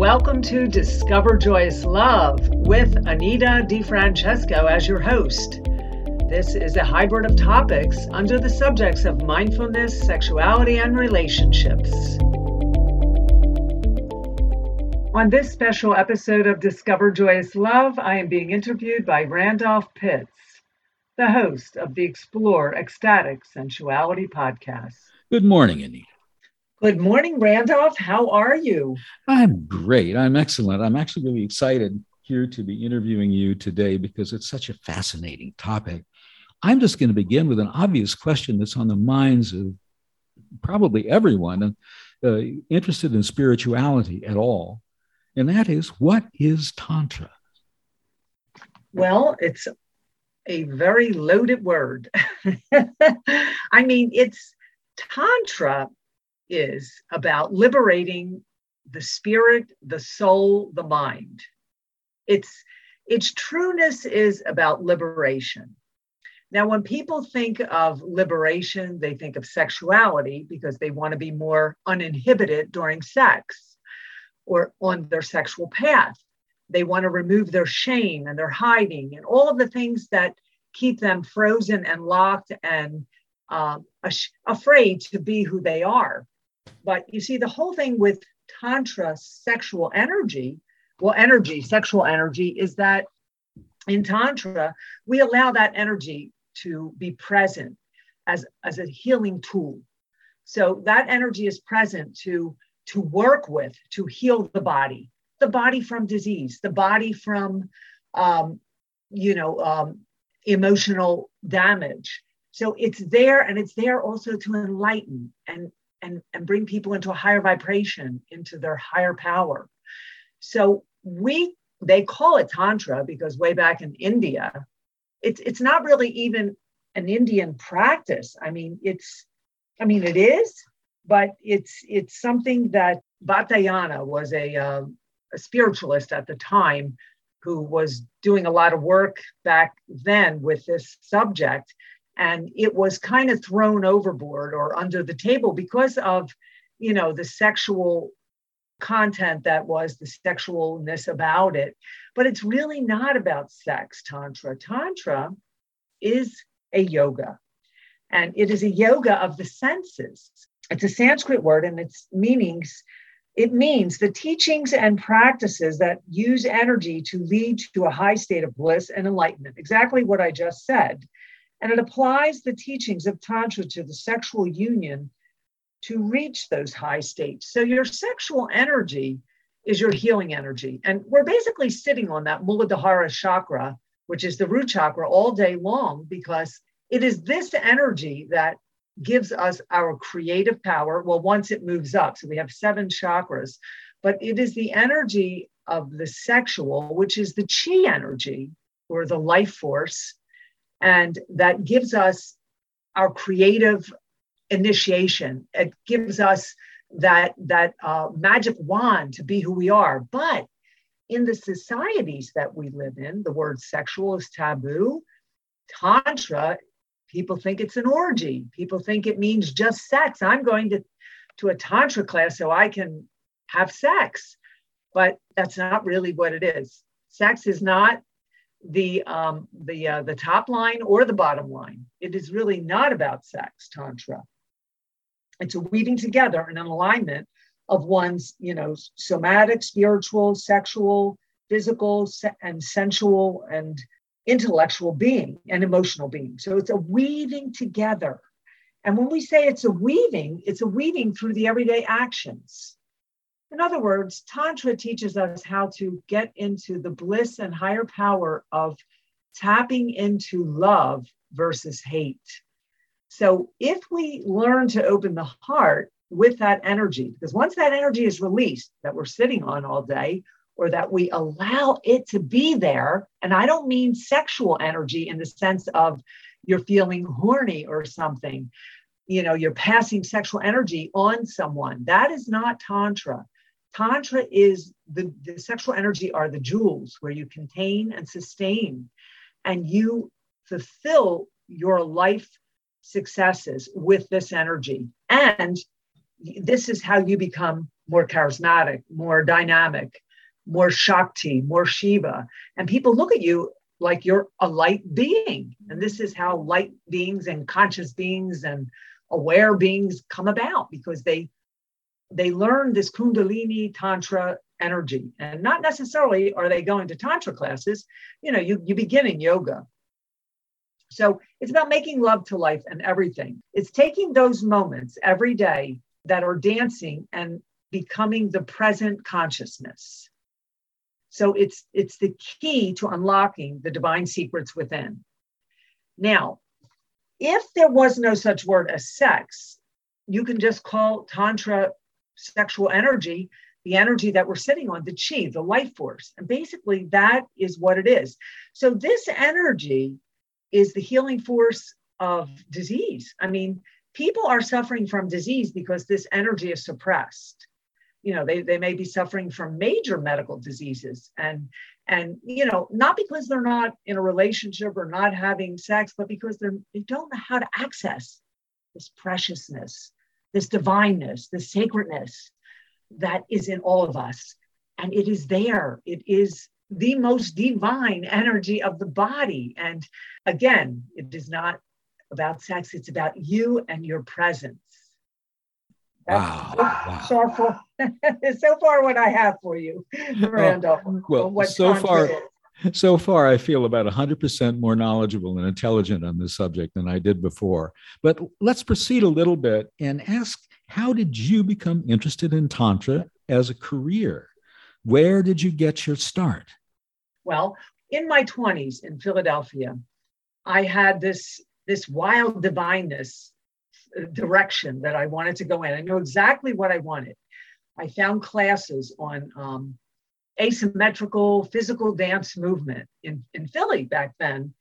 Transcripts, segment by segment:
Welcome to Discover Joyous Love with Anita DeFrancesco as your host. This is a hybrid of topics under the subjects of mindfulness, sexuality, and relationships. On this special episode of Discover Joyous Love, I am being interviewed by Randolph Pitts, the host of the Explore Ecstatic Sensuality podcast. Good morning, Anita. Good morning, Randolph. How are you? I'm great. I'm excellent. I'm actually really excited here to be interviewing you today because it's such a fascinating topic. I'm just going to begin with an obvious question that's on the minds of probably everyone uh, interested in spirituality at all. And that is what is Tantra? Well, it's a very loaded word. I mean, it's Tantra is about liberating the spirit, the soul, the mind. Its its trueness is about liberation. Now, when people think of liberation, they think of sexuality because they want to be more uninhibited during sex or on their sexual path. They want to remove their shame and their hiding and all of the things that keep them frozen and locked and uh, afraid to be who they are. But you see, the whole thing with Tantra sexual energy, well, energy, sexual energy, is that in Tantra, we allow that energy to be present as, as a healing tool. So that energy is present to, to work with, to heal the body, the body from disease, the body from, um, you know, um, emotional damage. So it's there and it's there also to enlighten and and, and bring people into a higher vibration, into their higher power. So we they call it tantra because way back in India, it's it's not really even an Indian practice. I mean, it's I mean it is, but it's it's something that Baudhayana was a, uh, a spiritualist at the time who was doing a lot of work back then with this subject and it was kind of thrown overboard or under the table because of you know the sexual content that was the sexualness about it. But it's really not about sex tantra. Tantra is a yoga and it is a yoga of the senses. It's a sanskrit word and its meanings it means the teachings and practices that use energy to lead to a high state of bliss and enlightenment. Exactly what i just said and it applies the teachings of Tantra to the sexual union to reach those high states. So your sexual energy is your healing energy. And we're basically sitting on that Muladhara chakra, which is the root chakra, all day long because it is this energy that gives us our creative power. Well, once it moves up, so we have seven chakras, but it is the energy of the sexual, which is the chi energy or the life force and that gives us our creative initiation. It gives us that that uh, magic wand to be who we are. But in the societies that we live in, the word sexual is taboo. Tantra, people think it's an orgy. People think it means just sex. I'm going to to a tantra class so I can have sex, but that's not really what it is. Sex is not the um, the uh, the top line or the bottom line. It is really not about sex tantra. It's a weaving together and an alignment of one's you know somatic, spiritual, sexual, physical, and sensual and intellectual being and emotional being. So it's a weaving together. And when we say it's a weaving, it's a weaving through the everyday actions. In other words, Tantra teaches us how to get into the bliss and higher power of tapping into love versus hate. So, if we learn to open the heart with that energy, because once that energy is released that we're sitting on all day, or that we allow it to be there, and I don't mean sexual energy in the sense of you're feeling horny or something, you know, you're passing sexual energy on someone. That is not Tantra. Tantra is the, the sexual energy are the jewels where you contain and sustain, and you fulfill your life successes with this energy. And this is how you become more charismatic, more dynamic, more Shakti, more Shiva. And people look at you like you're a light being. And this is how light beings and conscious beings and aware beings come about because they they learn this kundalini tantra energy. And not necessarily are they going to tantra classes. You know you, you begin in yoga. So it's about making love to life and everything. It's taking those moments every day that are dancing and becoming the present consciousness. So it's it's the key to unlocking the divine secrets within. Now if there was no such word as sex you can just call tantra sexual energy the energy that we're sitting on the chi the life force. And basically that is what it is. So this energy is the healing force of disease. I mean people are suffering from disease because this energy is suppressed. You know they, they may be suffering from major medical diseases and and you know not because they're not in a relationship or not having sex but because they're they don't know how to access this preciousness this divineness this sacredness that is in all of us and it is there it is the most divine energy of the body and again it is not about sex it's about you and your presence Wow. wow. So, far, so far, what I have for you, oh, Miranda. well, so far, so far, I feel about 100% more knowledgeable and intelligent on this subject than I did before. But let's proceed a little bit and ask how did you become interested in Tantra as a career? Where did you get your start? Well, in my 20s in Philadelphia, I had this, this wild divineness direction that I wanted to go in. I knew exactly what I wanted. I found classes on um, asymmetrical physical dance movement in, in Philly back then.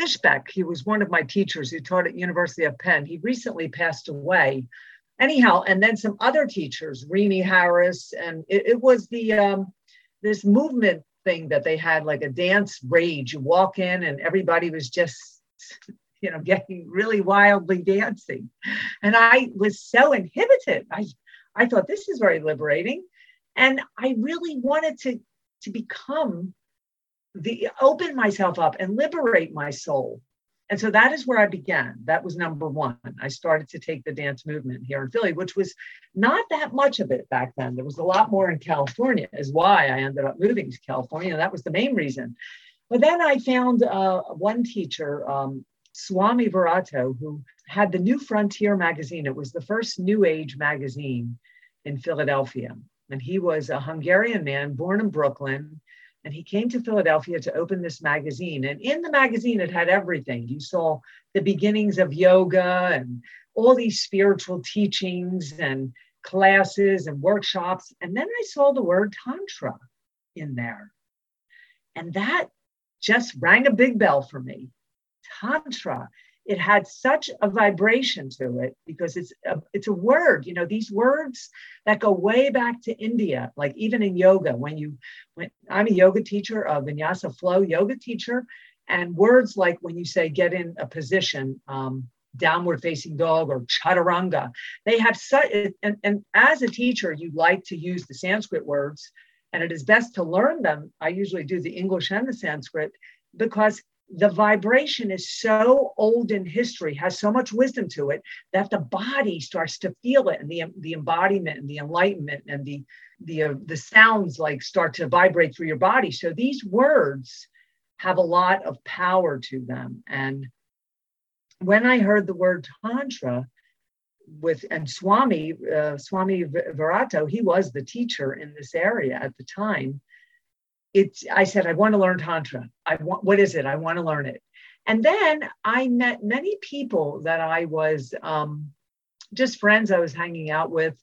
Fishbeck, he was one of my teachers who taught at University of Penn. He recently passed away. Anyhow, and then some other teachers, Rene Harris, and it, it was the um, this movement thing that they had, like a dance rage. You walk in and everybody was just you know, getting really wildly dancing. And I was so inhibited. I, I thought this is very liberating. And I really wanted to, to become the open myself up and liberate my soul. And so that is where I began. That was number one. I started to take the dance movement here in Philly, which was not that much of it back then. There was a lot more in California, is why I ended up moving to California. That was the main reason. But then I found uh, one teacher, um, Swami Virato, who had the New Frontier magazine. It was the first New Age magazine in Philadelphia. And he was a Hungarian man born in Brooklyn. And he came to Philadelphia to open this magazine. And in the magazine, it had everything. You saw the beginnings of yoga and all these spiritual teachings and classes and workshops. And then I saw the word Tantra in there. And that just rang a big bell for me. Tantra, it had such a vibration to it because it's a, it's a word you know these words that go way back to india like even in yoga when you when i'm a yoga teacher a vinyasa flow yoga teacher and words like when you say get in a position um, downward facing dog or chaturanga they have such and, and as a teacher you like to use the sanskrit words and it is best to learn them. I usually do the english and the sanskrit because the vibration is so old in history, has so much wisdom to it that the body starts to feel it, and the the embodiment and the enlightenment and the the uh, the sounds like start to vibrate through your body. So these words have a lot of power to them. And when I heard the word tantra with and Swami uh, Swami Virato, he was the teacher in this area at the time it's i said i want to learn tantra. I want what is it? I want to learn it. And then i met many people that i was um, just friends i was hanging out with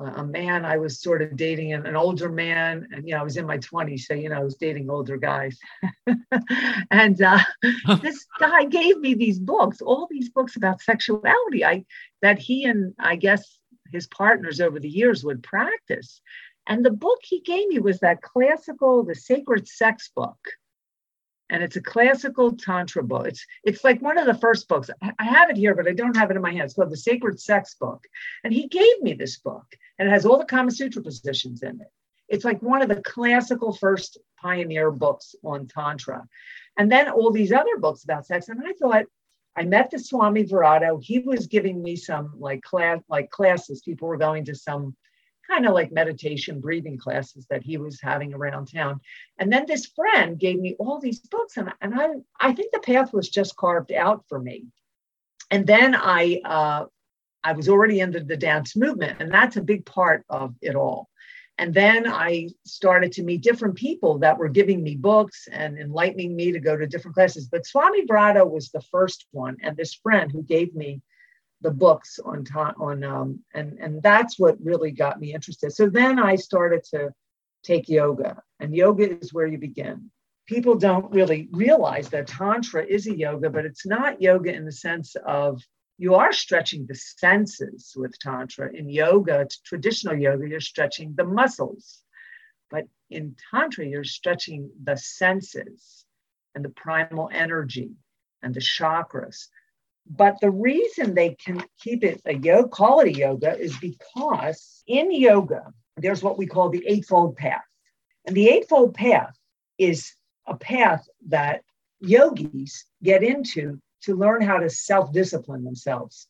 uh, a man i was sort of dating an, an, older man. And you know i was in my 20s so you know i was dating older guys. And uh, this guy gave me these books all these books about sexuality. I that he and i guess his partners over the years would practice and the book he gave me was that classical, the sacred sex book. and it's a classical tantra book. It's it's like one of the first books. I have it here, but I don't have it in my hands. It's called the Sacred Sex Book, and he gave me this book, and it has all the Kama Sutra positions in it. It's like one of the classical first pioneer books on tantra, and then all these other books about sex. And I thought, I met the Swami Virato. He was giving me some like class like classes. People were going to some kind of like meditation breathing classes that he was having around town. And then this friend gave me all these books, and, and I, I think the path was just carved out for me. And then I, uh, I was already into the dance movement, and that's a big part of it all. And then I started to meet different people that were giving me books and enlightening me to go to different classes. But Swami Virato was the first one, and this friend who gave me the books on time on um, and and that's what really got me interested. So then i started to take yoga and yoga is where you begin. People don't really realize that tantra is a yoga but it's not yoga in the sense of you are stretching the senses with tantra. In yoga traditional yoga you're stretching the muscles. But in tantra you're stretching the senses and the primal energy and the chakras but the reason they can keep it a yoga quality yoga is because in yoga, there's what we call the Eightfold Path. And the Eightfold Path is a path that yogis get into to learn how to self discipline themselves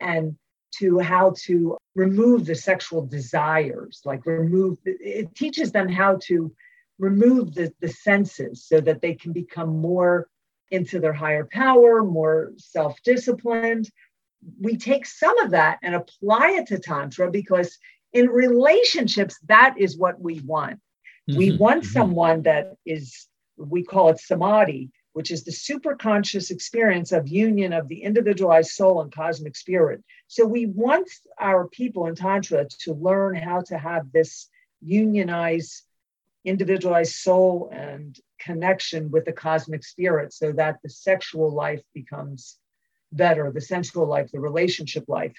and to how to remove the sexual desires, like remove, it teaches them how to remove the, the senses so that they can become more into their higher power, more self disciplined. We take some of that and apply it to Tantra because in relationships, that is what we want. Mm-hmm. We want mm-hmm. someone that is, we call it samadhi, which is the super conscious experience of union of the individualized soul and cosmic spirit. So we want our people in Tantra to learn how to have this unionized, individualized soul and connection with the cosmic spirit so that the sexual life becomes better, the sensual life, the relationship life.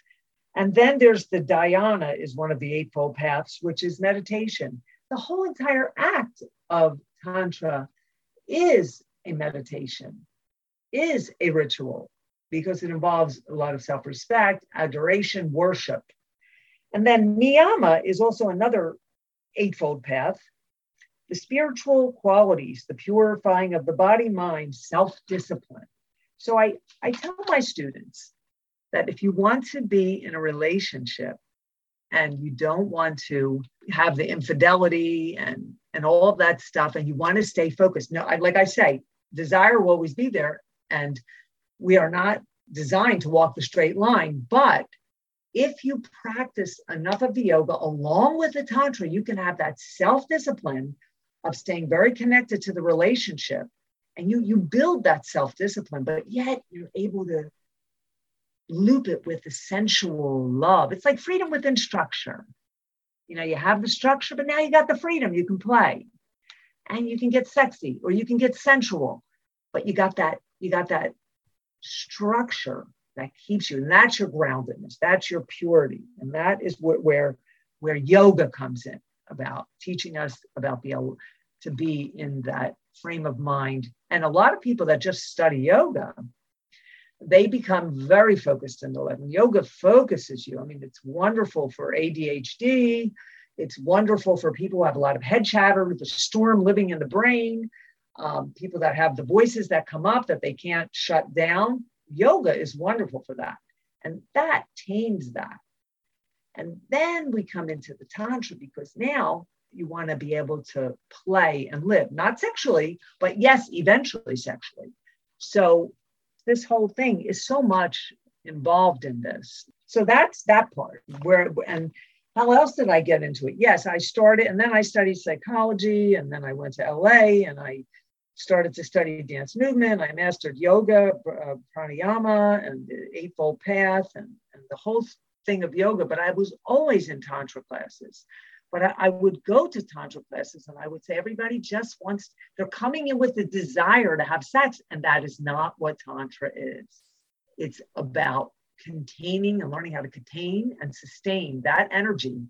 And then there's the dhyana is one of the eightfold paths, which is meditation. The whole entire act of tantra is a meditation, is a ritual because it involves a lot of self-respect, adoration, worship. And then niyama is also another eightfold path the spiritual qualities, the purifying of the body, mind, self discipline. So I, I tell my students that if you want to be in a relationship and you don't want to have the infidelity and, and all of that stuff, and you want to stay focused, no, I, like I say, desire will always be there. And we are not designed to walk the straight line. But if you practice enough of the yoga along with the tantra, you can have that self discipline of staying very connected to the relationship. And you you build that self-discipline but yet you're able to loop it with the sensual love. It's like freedom within structure. You know you have the structure but now you got the freedom. You can play. And you can get sexy or you can get sensual but you got that you got that structure that keeps you and that's your groundedness. That's your purity. And that is where where, where yoga comes in about teaching us about the to be in that frame of mind. And a lot of people that just study yoga, they become very focused in the. And yoga focuses you. I mean, it's wonderful for ADHD. It's wonderful for people who have a lot of head chatter, the storm living in the brain, um, people that have the voices that come up that they can't shut down. Yoga is wonderful for that. And that tames that. And then we come into the Tantra because now you want to be able to play and live, not sexually, but yes, eventually sexually. So this whole thing is so much involved in this. So that's that part where and how else did I get into it? Yes, I started and then I studied psychology and then I went to LA and I started to study dance movement. I mastered yoga, uh, pranayama, and the Eightfold Path and, and the whole thing of yoga, but I was always in Tantra classes. But I, I, would go to Tantra classes and I would say, everybody just wants, they're coming in with the desire to have sex. And that is not what Tantra is. It's about containing and learning how to contain and sustain that energy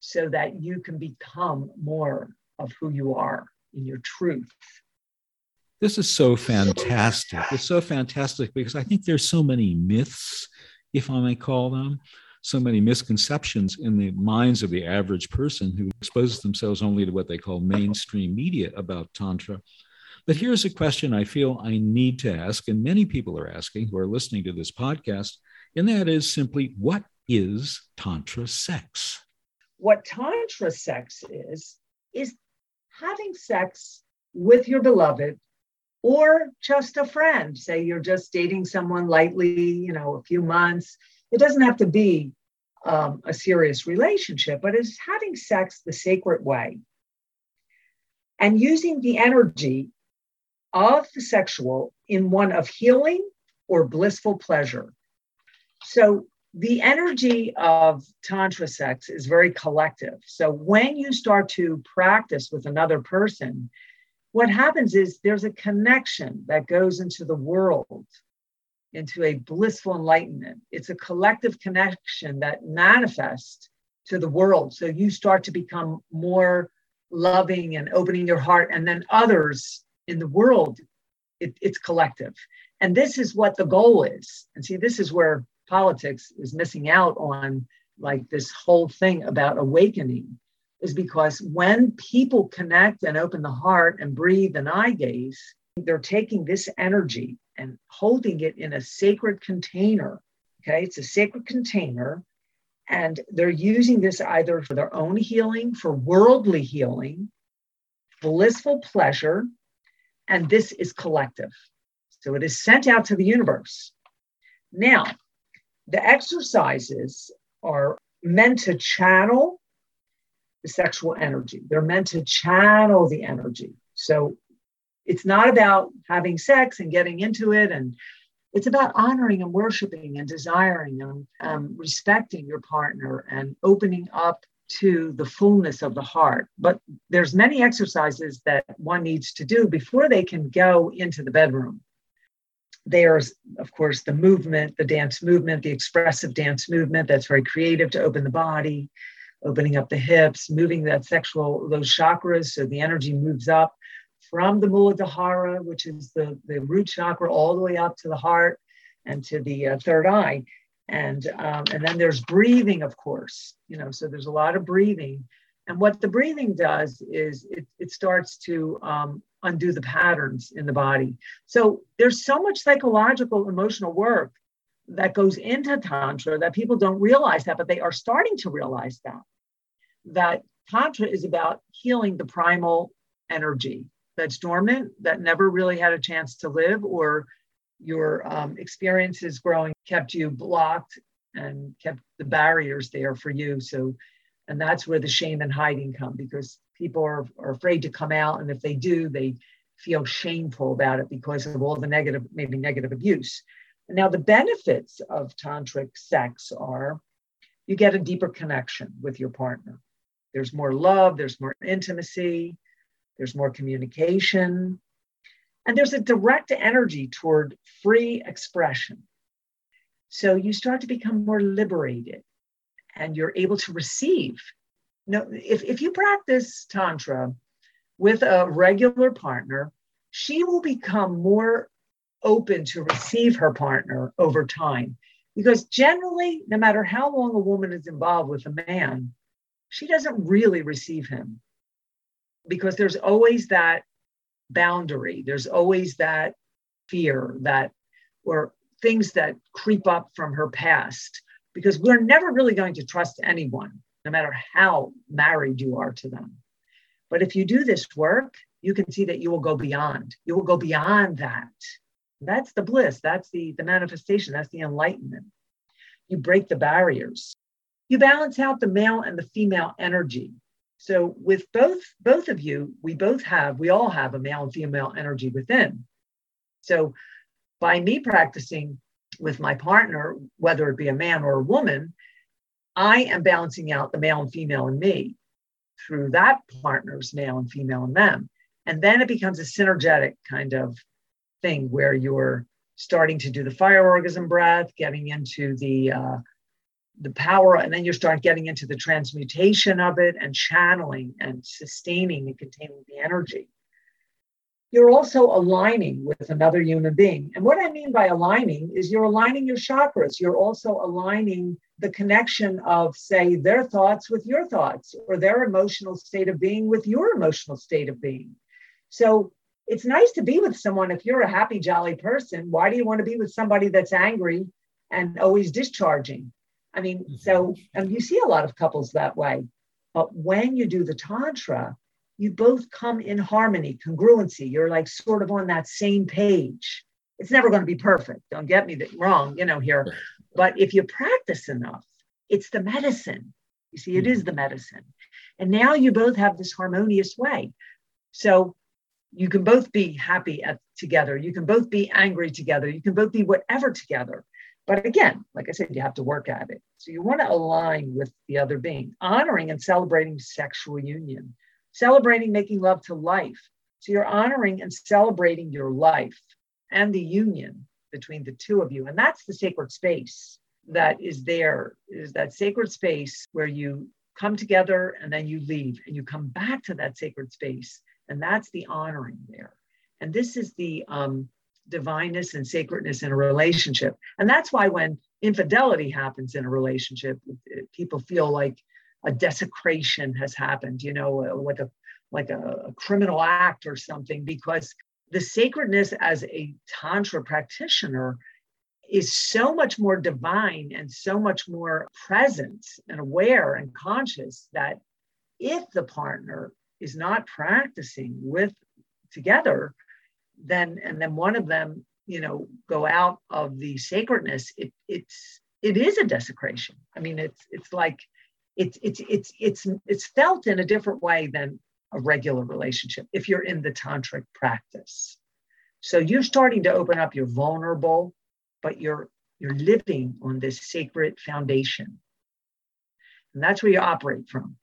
so that you can become more of who you are in your truth. This is so fantastic. It's so fantastic because I think there's so many myths, if I may call them, so many misconceptions in the minds of the average person who exposes themselves only to what they call mainstream media about Tantra. But here's a question I feel I need to ask, and many people are asking who are listening to this podcast, and that is simply what is Tantra sex? What Tantra sex is, is having sex with your beloved or just a friend. Say you're just dating someone lightly, you know, a few months. It doesn't have to be um, a serious relationship, but it's having sex the sacred way and using the energy of the sexual in one of healing or blissful pleasure. So the energy of tantra sex is very collective. So when you start to practice with another person, what happens is there's a connection that goes into the world, into a blissful enlightenment. It's a collective connection that manifests to the world. So you start to become more loving and opening your heart, and then others in the world, it, it's collective. And this is what the goal is. And see, this is where politics is missing out on like this whole thing about awakening is because when people connect and open the heart and breathe and eye gaze, they're taking this energy and holding it in a sacred container. Okay, it's a sacred container. And they're using this either for their own healing, for worldly healing, blissful pleasure, and this is collective. So it is sent out to the universe. Now, the exercises are meant to channel the sexual energy. They're meant to channel the energy. So it's not about having sex and getting into it and it's about honoring and worshiping and desiring and um, respecting your partner and opening up to the fullness of the heart. But there's many exercises that one needs to do before they can go into the bedroom. There's of course the movement the dance movement the expressive dance movement that's very creative to open the body opening up the hips, moving that sexual, those chakras, so the energy moves up from the Muladhara, which is the, the root chakra, all the way up to the heart and to the uh, third eye. And, um, and then there's breathing, of course, you know, so there's a lot of breathing. And what the breathing does is it, it starts to um, undo the patterns in the body. So there's so much psychological, emotional work that goes into tantra that people don't realize that but they are starting to realize that that tantra is about healing the primal energy that's dormant that never really had a chance to live or your um, experiences growing kept you blocked and kept the barriers there for you so and that's where the shame and hiding come because people are, are afraid to come out and if they do they feel shameful about it because of all the negative maybe negative abuse now, the benefits of tantric sex are you get a deeper connection with your partner. There's more love, there's more intimacy, there's more communication, and there's a direct energy toward free expression. So you start to become more liberated and you're able to receive. Know, if, if you practice Tantra with a regular partner, she will become more open to receive her partner over time. Because generally, no matter how long a woman is involved with a man, she doesn't really receive him because there's always that boundary, there's always that fear that, or things that creep up from her past, because we're never really going to trust anyone, no matter how married you are to them. But if you do this work, you can see that you will go beyond. You will go beyond that that's the bliss. That's the, the manifestation. That's the enlightenment. You break the barriers. You balance out the male and the female energy. So with both both of you, we both have, we all have a male and female energy within. So by me practicing with my partner, whether it be a man or a woman, I am balancing out the male and female in me through that partner's male and female in them. And then it becomes a synergetic kind of thing where you're starting to do the fire orgasm breath, getting into the uh, the power, and then you start getting into the transmutation of it and channeling and sustaining and containing the energy. you're also aligning with another human being. And what I mean by aligning is you're aligning your chakras. You're also aligning the connection of, say, their thoughts with your thoughts or their emotional state of being with your emotional state of being. So it's nice to be with someone if you're a happy, jolly person. Why do you want to be with somebody that's angry and always discharging? I mean, mm-hmm. so, and you see a lot of couples that way. But when you do the Tantra, you both come in harmony, congruency. You're like sort of on that same page. It's never going to be perfect. Don't get me wrong, you know, here. But if you practice enough, it's the medicine. You see, it is the medicine. And now you both have this harmonious way. So you can both be happy at, together. You can both be angry together. You can both be whatever together. But again, like I said, you have to work at it. So you want to align with the other being, honoring and celebrating sexual union celebrating making love to life. So you're honoring and celebrating your life and the union between the two of you. And that's the sacred space that is there, is that sacred space where you come together and then you leave and you come back to that sacred space. And that's the honoring there. And this is the um, divineness and sacredness in a relationship. And that's why when infidelity happens in a relationship, people feel like a desecration has happened, you know, uh, like a like a, a criminal act or something, because the sacredness as a tantra practitioner is so much more divine and so much more present and aware and conscious that if the partner is not practicing with together then and then one of them you know go out of the sacredness it it's it is a desecration i mean it's it's like it's it's it's it's it's felt in a different way than a regular relationship if you're in the tantric practice. So you're starting to open up. You're vulnerable, but you're you're living on this sacred foundation, and that's where you operate from.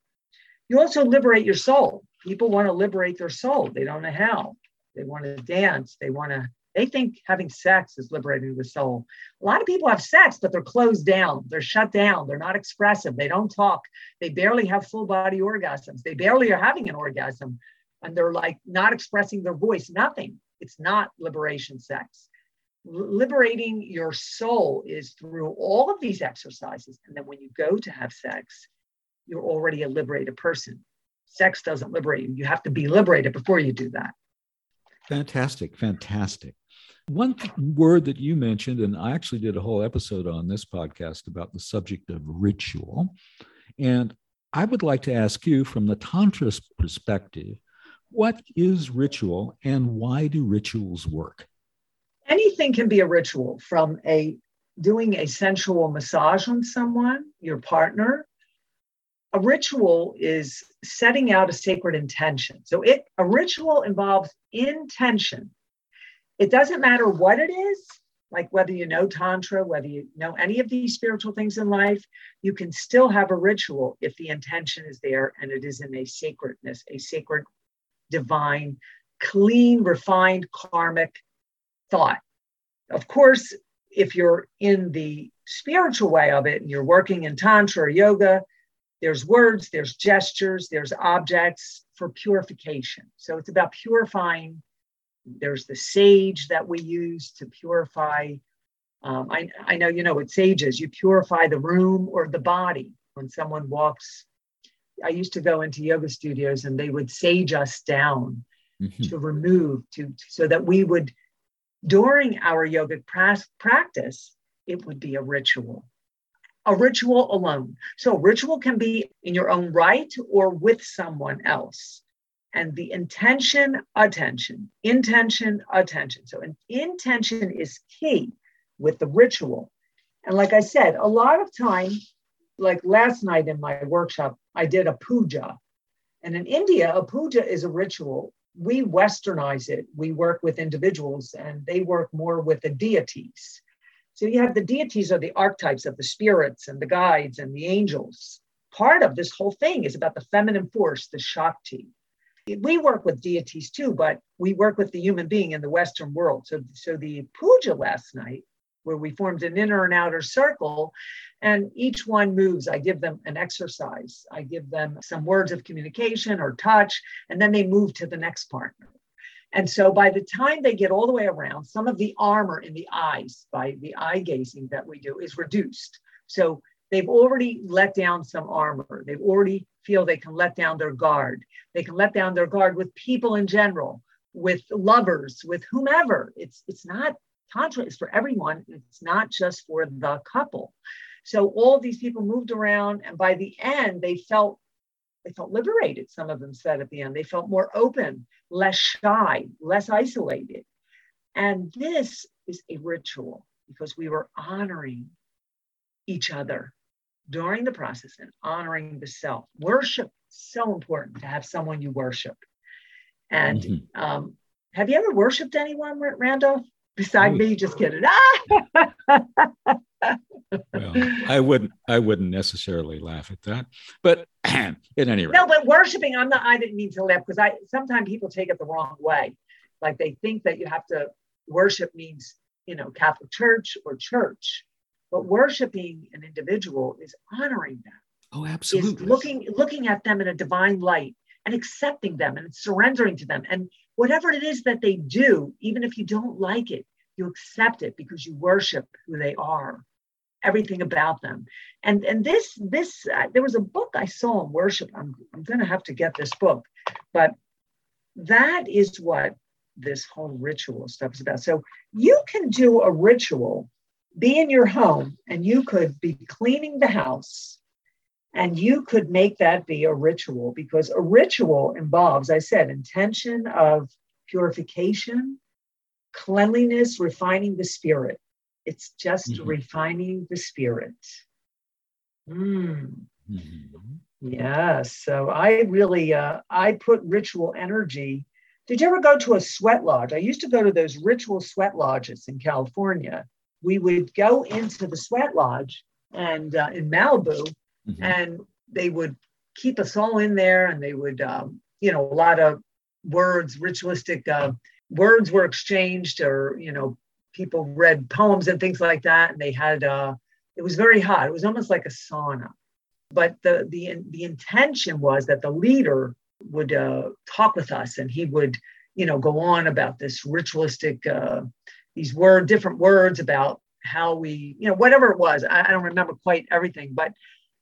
You also liberate your soul. People want to liberate their soul. They don't know how. They want to dance. They want to they think having sex is liberating the soul. A lot of people have sex, but they're closed down. They're shut down. They're not expressive. They don't talk. They barely have full body orgasms. They barely are having an orgasm. And they're like not expressing their voice, nothing. It's not liberation sex. Liberating your soul is through all of these exercises. And then when you go to have sex, you're already a liberated person. Sex doesn't liberate you. You have to be liberated before you do that. Fantastic, fantastic. One word that you mentioned, and I actually did a whole episode on this podcast about the subject of ritual. And I would like to ask you, from the Tantra perspective, what is ritual and why do rituals work? Anything can be a ritual from a doing a sensual massage on someone, your partner. A ritual is setting out a sacred intention. So it a ritual involves intention it doesn't matter what it is, like whether you know Tantra, whether you know any of these spiritual things in life, you can still have a ritual if the intention is there and it is in a sacredness, a sacred, divine, clean, refined, karmic thought. Of course, if you're in the spiritual way of it and you're working in Tantra or yoga, there's words, there's gestures, there's objects for purification. So it's about purifying there's the sage that we use to purify. Um, I, I know you know what sage is. You purify the room or the body when someone walks. I used to go into yoga studios and they would sage us down mm-hmm. to remove to so that we would during our yogic pra- practice it would be a ritual a ritual alone so ritual can be in your own right or with someone else and the intention, attention, intention, attention. So an intention is key with the ritual. And like I said, a lot of time, like last night in my workshop, I did a puja. And in India, a puja is a ritual. We westernize it. We work with individuals and they work more with the deities. So you have the deities are the archetypes of the spirits and the guides and the angels. Part of this whole thing is about the feminine force, the Shakti we work with deities too, but we work with the human being in the Western world. So, so the puja last night, where we formed an inner and outer circle, and each one moves. I give them an exercise. I give them some words of communication or touch, and then they move to the next partner. And so by the time they get all the way around, some of the armor in the eyes by the eye gazing that we do is reduced. So they've already let down some armor. They've already feel they can let down their guard. They can let down their guard with people in general, with lovers, with whomever. It's it's not tantra is for everyone. It's not just for the couple. So all these people moved around, and by the end, they felt they felt liberated. Some of them said at the end, they felt more open, less shy, less isolated. And this is a ritual because we were honoring each other during the process and honoring the self. Worship so important to have someone you worship. And mm-hmm. um, have you ever worshipped anyone, Randolph? Beside oh, me, just kidding. Ah! well, I wouldn't. I wouldn't necessarily laugh at that, but at any rate, no. But worshiping, I'm not. I didn't mean to laugh because I sometimes people take it the wrong way, like they think that you have to worship means you know Catholic Church or church, but worshiping an individual is honoring them. Oh, absolutely. Is looking looking at them in a divine light and accepting them and surrendering to them. And whatever it is that they do, even if you don't like it, you accept it because you worship who they are everything about them. And and this this uh, there was a book i saw on worship. I'm, I'm going to have to get this book but that is what this whole ritual stuff is about. So you can do a ritual be in your home and you could be cleaning the house and you could make that be a ritual because a ritual involves, I said, intention of purification, cleanliness, refining the spirit. It's just mm-hmm. refining the spirit. Mm. Mm-hmm. Yes. So I really, uh, I put ritual energy. Did you ever go to a sweat lodge? I used to go to those ritual sweat lodges in California we would go into the sweat lodge and uh, in Malibu, mm-hmm. and they would keep us all in there, and they would, um, you know, a lot of words, ritualistic uh, words were exchanged, or you know, people read poems and things like that, and they had. Uh, it was very hot. It was almost like a sauna, but the the the intention was that the leader would uh, talk with us, and he would, you know, go on about this ritualistic uh, these word different words about how we you know whatever it was i, I don't remember quite everything but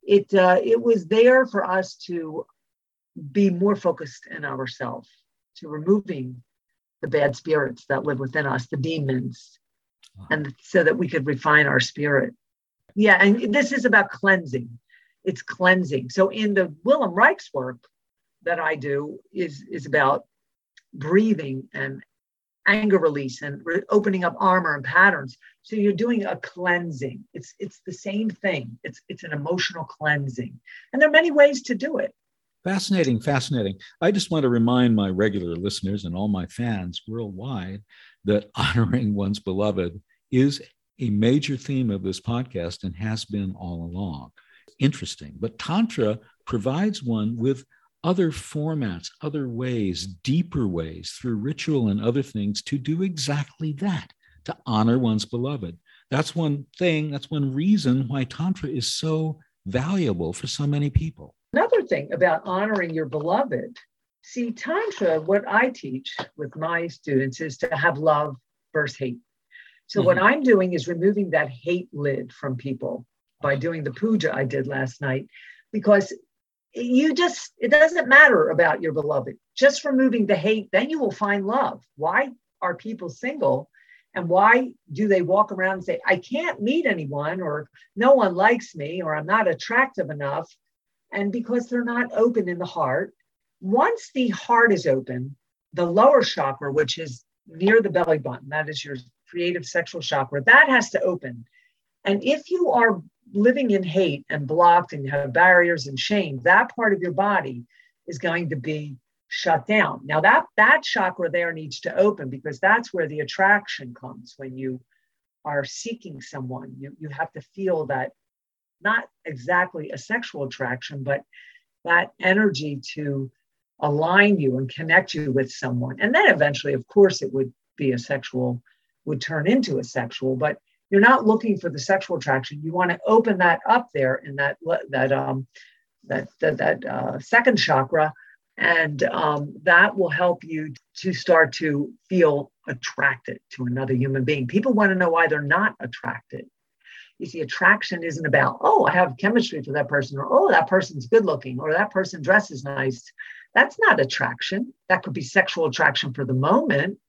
it uh, it was there for us to be more focused in ourselves to removing the bad spirits that live within us the demons and so that we could refine our spirit. Yeah and this is about cleansing. It's cleansing. So in the Wilhelm Reich's work that i do is is about breathing and anger release and re- opening up armor and patterns. So you're doing a cleansing. It's it's the same thing. It's it's an emotional cleansing, and there are many ways to do it. Fascinating, fascinating. I just want to remind my regular listeners and all my fans worldwide that honoring one's beloved is a major theme of this podcast and has been all along. Interesting, but Tantra provides one with other formats, other ways, deeper ways through ritual and other things to do exactly that, to honor one's beloved. That's one thing, that's one reason why Tantra is so valuable for so many people. Another thing about honoring your beloved, see, Tantra, what I teach with my students is to have love versus hate. So, mm-hmm. what I'm doing is removing that hate lid from people by doing the puja I did last night because you just it doesn't matter about your beloved. Just removing the hate then you will find love. Why are people single? And why do they walk around and say i can't meet anyone or no one likes me or i'm not attractive enough and because they're not open in the heart. Once the heart is open the lower chakra which is near the belly button that is your creative sexual chakra that has to open. And if you are living in hate and blocked and you have barriers and shame, that part of your body is going to be shut down. Now that that chakra there needs to open because that's where the attraction comes when you are seeking someone. You you have to feel that not exactly a sexual attraction, but that energy to align you and connect you with someone. And then eventually, of course, it would be a sexual, would turn into a sexual, but you're not looking for the sexual attraction. You want to open that up there in that that um that that, that uh, second chakra And um, that will help you to start to feel attracted to another human being. People want to know why they're not attracted. You see, attraction isn't about, oh, I have chemistry for that person, or oh, that person's good looking, or that person dresses nice. That's not attraction. That could be sexual attraction for the moment.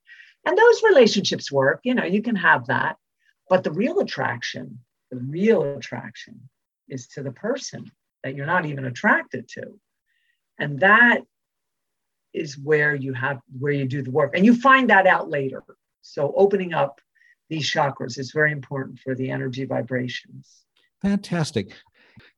And those relationships work, you know, you can have that. But the real attraction, the real attraction is to the person that you're not even attracted to. And that is where you have where you do the work. And you find that out later. So opening up these chakras is very important for the energy vibrations. Fantastic.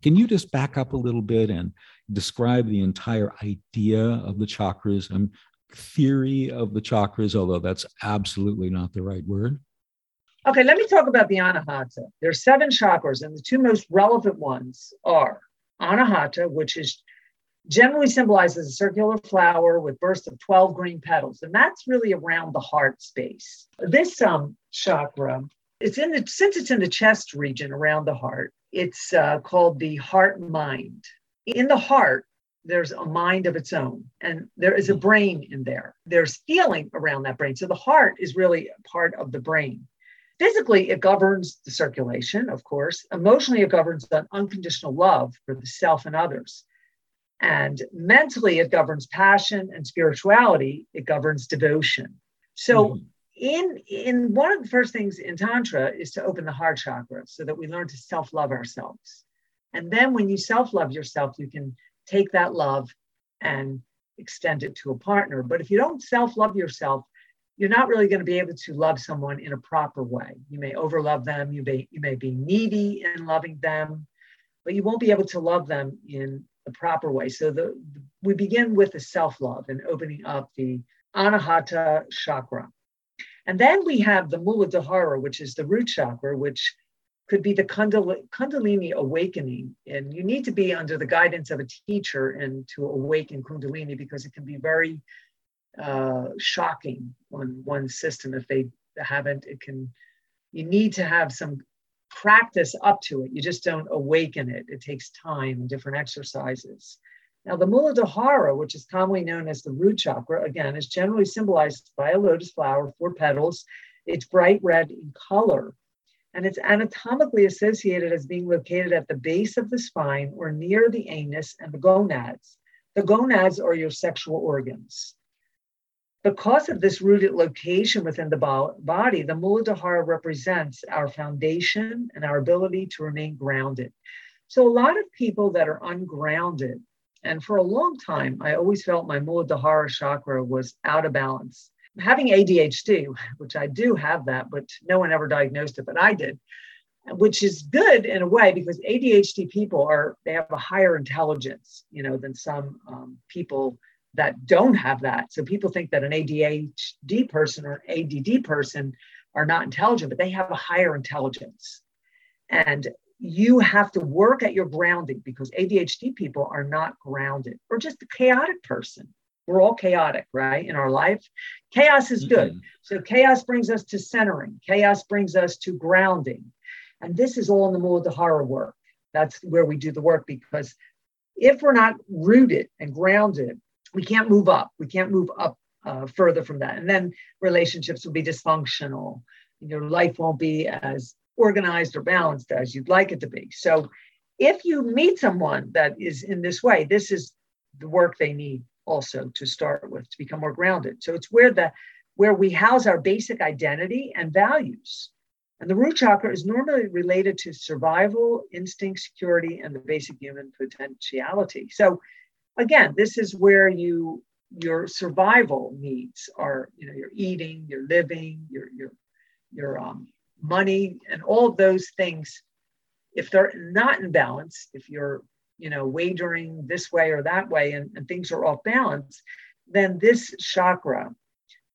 Can you just back up a little bit and describe the entire idea of the chakras and theory of the chakras, although that's absolutely not the right word? Okay, let me talk about the Anahata. There are seven chakras, and the two most relevant ones are Anahata, which is generally symbolized as a circular flower with bursts of 12 green petals, and that's really around the heart space. This um, chakra, it's in the since it's in the chest region around the heart. It's uh, called the heart mind. In the heart, there's a mind of its own, and there is a brain in there. There's feeling around that brain. So the heart is really part of the brain. Physically, it governs the circulation, of course. Emotionally, it governs the unconditional love for the self and others. And mentally, it governs passion and spirituality, it governs devotion. So, mm-hmm. in, in one of the first things in Tantra is to open the heart chakra so that we learn to self love ourselves. And then, when you self love yourself, you can take that love and extend it to a partner. But if you don't self love yourself, you're not really going to be able to love someone in a proper way. You may overlove them, you may, you may be needy in loving them, but you won't be able to love them in the proper way. So the, we begin with the self-love and opening up the Anahata chakra. And then we have the Muladhara, which is the root chakra, which could be the Kundalini awakening. And you need to be under the guidance of a teacher and to awaken Kundalini because it can be very uh, shocking on one system if they haven't. It can, you need to have some practice up to it. You just don't awaken it. It takes time different exercises. Now, the Muladhara, which is commonly known as the root chakra, again, is generally symbolized by a lotus flower, four petals. It's bright red in color, and it's anatomically associated as being located at the base of the spine or near the anus and the gonads. The gonads are your sexual organs. Because of this rooted location within the body, the Muladhara represents our foundation and our ability to remain grounded. So, a lot of people that are ungrounded, and for a long time, I always felt my Muladhara chakra was out of balance. Having ADHD, which I do have that, but no one ever diagnosed it, but I did, which is good in a way because ADHD people are, they have a higher intelligence, you know, than some um, people that don't have that. So people think that an ADHD person or ADD person are not intelligent, but they have a higher intelligence. And you have to work at your grounding because ADHD people are not grounded or just a chaotic person. We're all chaotic, right? In our life, chaos is good. Mm-hmm. So chaos brings us to centering, chaos brings us to grounding. And this is all in the Muladhara work. That's where we do the work because if we're not rooted and grounded we can't move up. We can't move up uh, further from that. And then relationships will be dysfunctional. Your life won't be as organized or balanced as you'd like it to be. So if you meet someone that is in this way, this is the work they need also to start with to become more grounded. So it's where the where we house our basic identity and values. And the root chakra is normally related to survival, instinct, security, and the basic human potentiality. So again, this is where you your survival needs are, you know, your eating, your living, your your your um, money, and all of those things. If they're not in balance, if you're you know wagering this way or that way, and, and things are off balance, then this chakra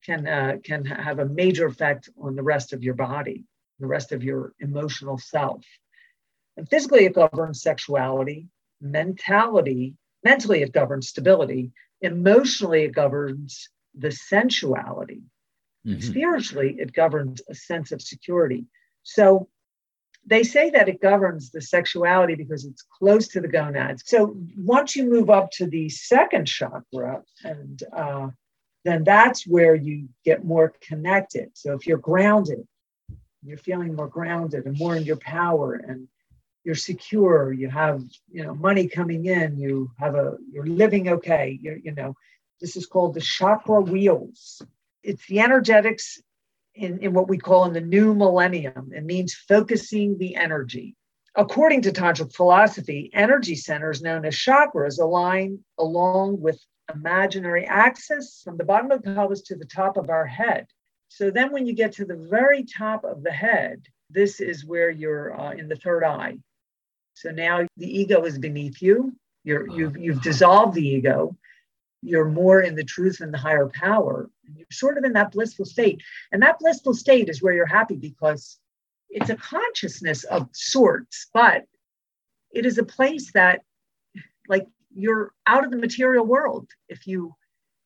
can uh, can have a major effect on the rest of your body, the rest of your emotional self. And physically, it governs sexuality, mentality, mentally it governs stability emotionally it governs the sensuality mm-hmm. spiritually it governs a sense of security so they say that it governs the sexuality because it's close to the gonads. So once you move up to the second chakra, and uh, then that's where you get more connected. So if you're grounded, you're feeling more grounded and more in your power, and you're secure. You have you know money coming in. You have a you're living okay. You you know this is called the chakra wheels. It's the energetics in, in what we call in the new millennium. It means focusing the energy. According to Tantric philosophy, energy centers known as chakras align along with imaginary axis from the bottom of the pelvis to the top of our head. So then, when you get to the very top of the head, this is where you're uh, in the third eye. So now the ego is beneath you. You're, uh-huh. you've, you've dissolved the ego you're more in the truth and the higher power. You're sort of in that blissful state. And that blissful state is where you're happy because it's a consciousness of sorts, but it is a place that, like, you're out of the material world. If you,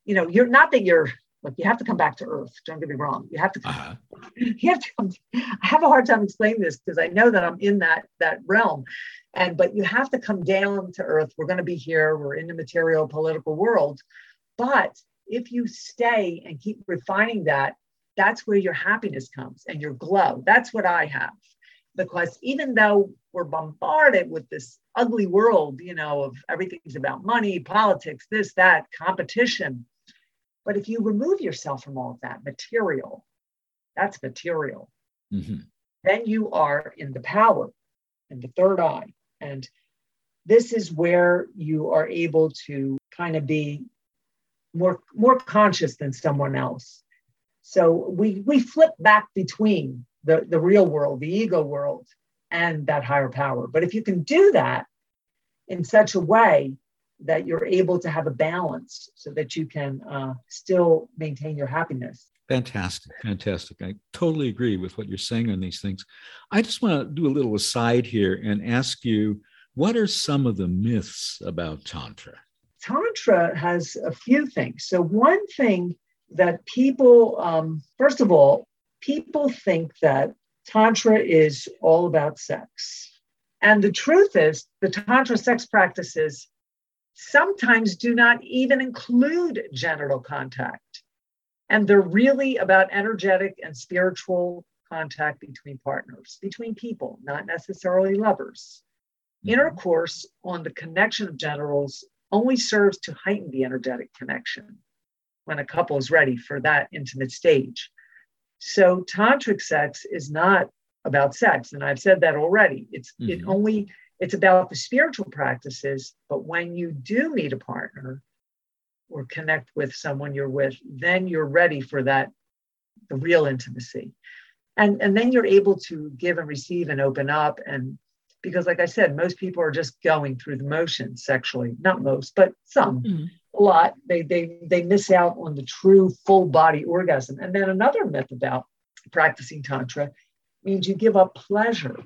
you know, you're not that you're like you have to come back to earth. Don't get me wrong. You have to. Uh-huh. You have to. Come, I have a hard time explaining this because I know that I'm in that that realm, and but you have to come down to earth. We're going to be here. We're in the material political world, but if you stay and keep refining that, that's where your happiness comes and your glow. That's what I have, because even though we're bombarded with this ugly world, you know, of everything's about money, politics, this, that, competition but if you remove yourself from all of that material, that's material, mm-hmm. then you are in the power, in the third eye. And this is where you are able to kind of be more, more conscious than someone else. So we, we flip back between the, the real world, the ego world, and that higher power. But if you can do that in such a way that you're able to have a balance so that you can uh, still maintain your happiness. Fantastic. Fantastic. I totally agree with what you're saying on these things. I just want to do a little aside here and ask you what are some of the myths about Tantra? Tantra has a few things. So, one thing that people, um, first of all, people think that Tantra is all about sex. And the truth is, the Tantra sex practices sometimes do not even include genital contact. And they're really about energetic and spiritual contact between partners, between people, not necessarily lovers. Mm-hmm. Intercourse on the connection of genitals only serves to heighten the energetic connection when a couple is ready for that intimate stage. So tantric sex is not about sex, and I've said that already. It's mm-hmm. it only it's about the spiritual practices. But when you do meet a partner or connect with someone you're with, then you're ready for that, the real intimacy. And, and then you're able to give and receive and open up. And because, like I said, most people are just going through the motions sexually, not most, but some. Mm-hmm. A lot they they they miss out on the true full body orgasm. And then another myth about practicing tantra means you give up pleasure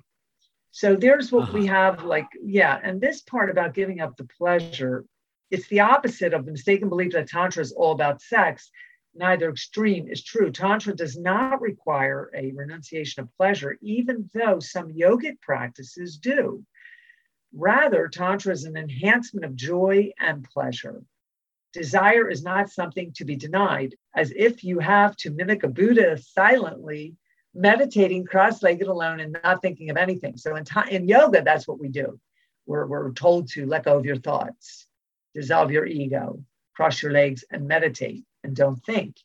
so there's what uh-huh. we have like, yeah. And this part about giving up the pleasure, it's the opposite of the mistaken belief that Tantra is all about sex. Neither extreme is true. Tantra does not require a renunciation of pleasure, even though some yogic practices do. Rather, Tantra is an enhancement of joy and pleasure. Desire is not something to be denied, as if you have to mimic a Buddha silently meditating cross-legged alone and not thinking of anything. So in, t- in yoga, that's what we do. We're, we're told to let go of your thoughts, dissolve your ego, cross your legs and meditate and don't think.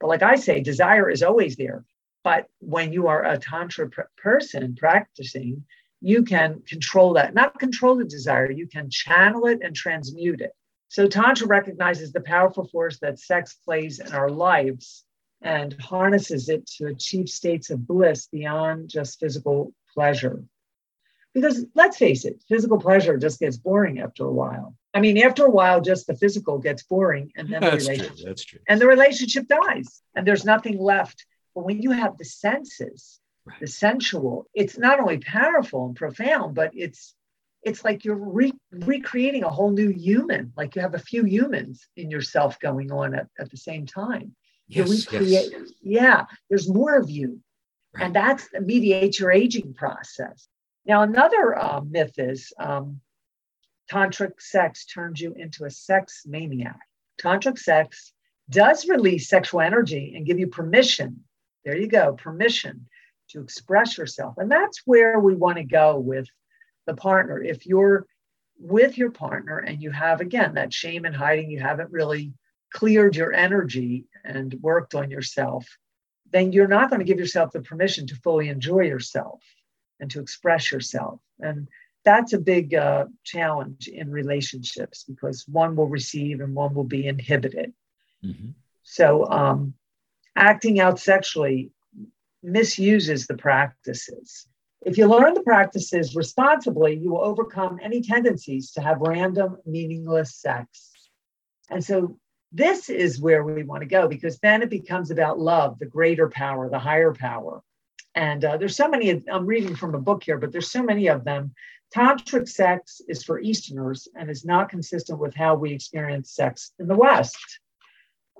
But like I say, desire is always there. But when you are a tantra pr- person practicing, you can control that, not control the desire, you can channel it and transmute it. So Tantra recognizes the powerful force that sex plays in our lives and harnesses it to achieve states of bliss beyond just physical pleasure. Because let's face it, physical pleasure just gets boring after a while. I mean, after a while, just the physical gets boring, and then that's the relationship, true. That's true. And the relationship dies, and there's nothing left. But when you have the senses, right. the sensual, it's not only powerful and profound, but it's it's like you're re- recreating a whole new human. Like you have a few humans in yourself going on at, at the same time. Yes, recreate. Yes. Yeah, there's more of you. Right. And that's mediates your aging process. Now, another uh, myth is um, tantric sex turns you into a sex maniac. Tantric sex does release sexual energy and give you permission. There you go, permission to express yourself. And that's where we want to go with the partner. If you're with your partner and you have, again, that shame and hiding, you haven't really cleared your energy and worked on yourself, then you're not going to give yourself the permission to fully enjoy yourself and to express yourself. And that's a big uh, challenge in relationships because one will receive and one will be inhibited. Mm-hmm. So, um, acting out sexually misuses the practices. If you learn the practices responsibly, you will overcome any tendencies to have random, meaningless sex. And so, this is where we want to go because then it becomes about love, the greater power, the higher power. And uh, there's so many, I'm reading from a book here, but there's so many of them. Tantric sex is for Easterners and is not consistent with how we experience sex in the West.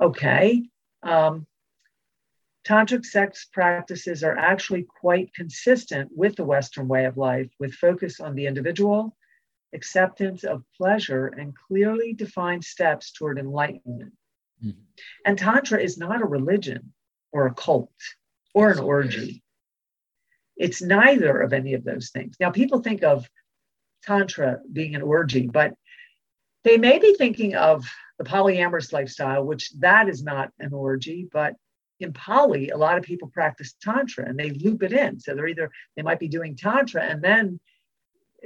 Okay. Um, tantric sex practices are actually quite consistent with the Western way of life, with focus on the individual, acceptance of pleasure, and clearly defined steps toward enlightenment. Mm-hmm. And Tantra is not a religion or a cult or an orgy. It's neither of any of those things. Now, people think of Tantra being an orgy, but they may be thinking of the polyamorous lifestyle, which that is not an orgy, but in poly, a lot of people practice Tantra and they loop it in. So they're either, they might be doing Tantra and then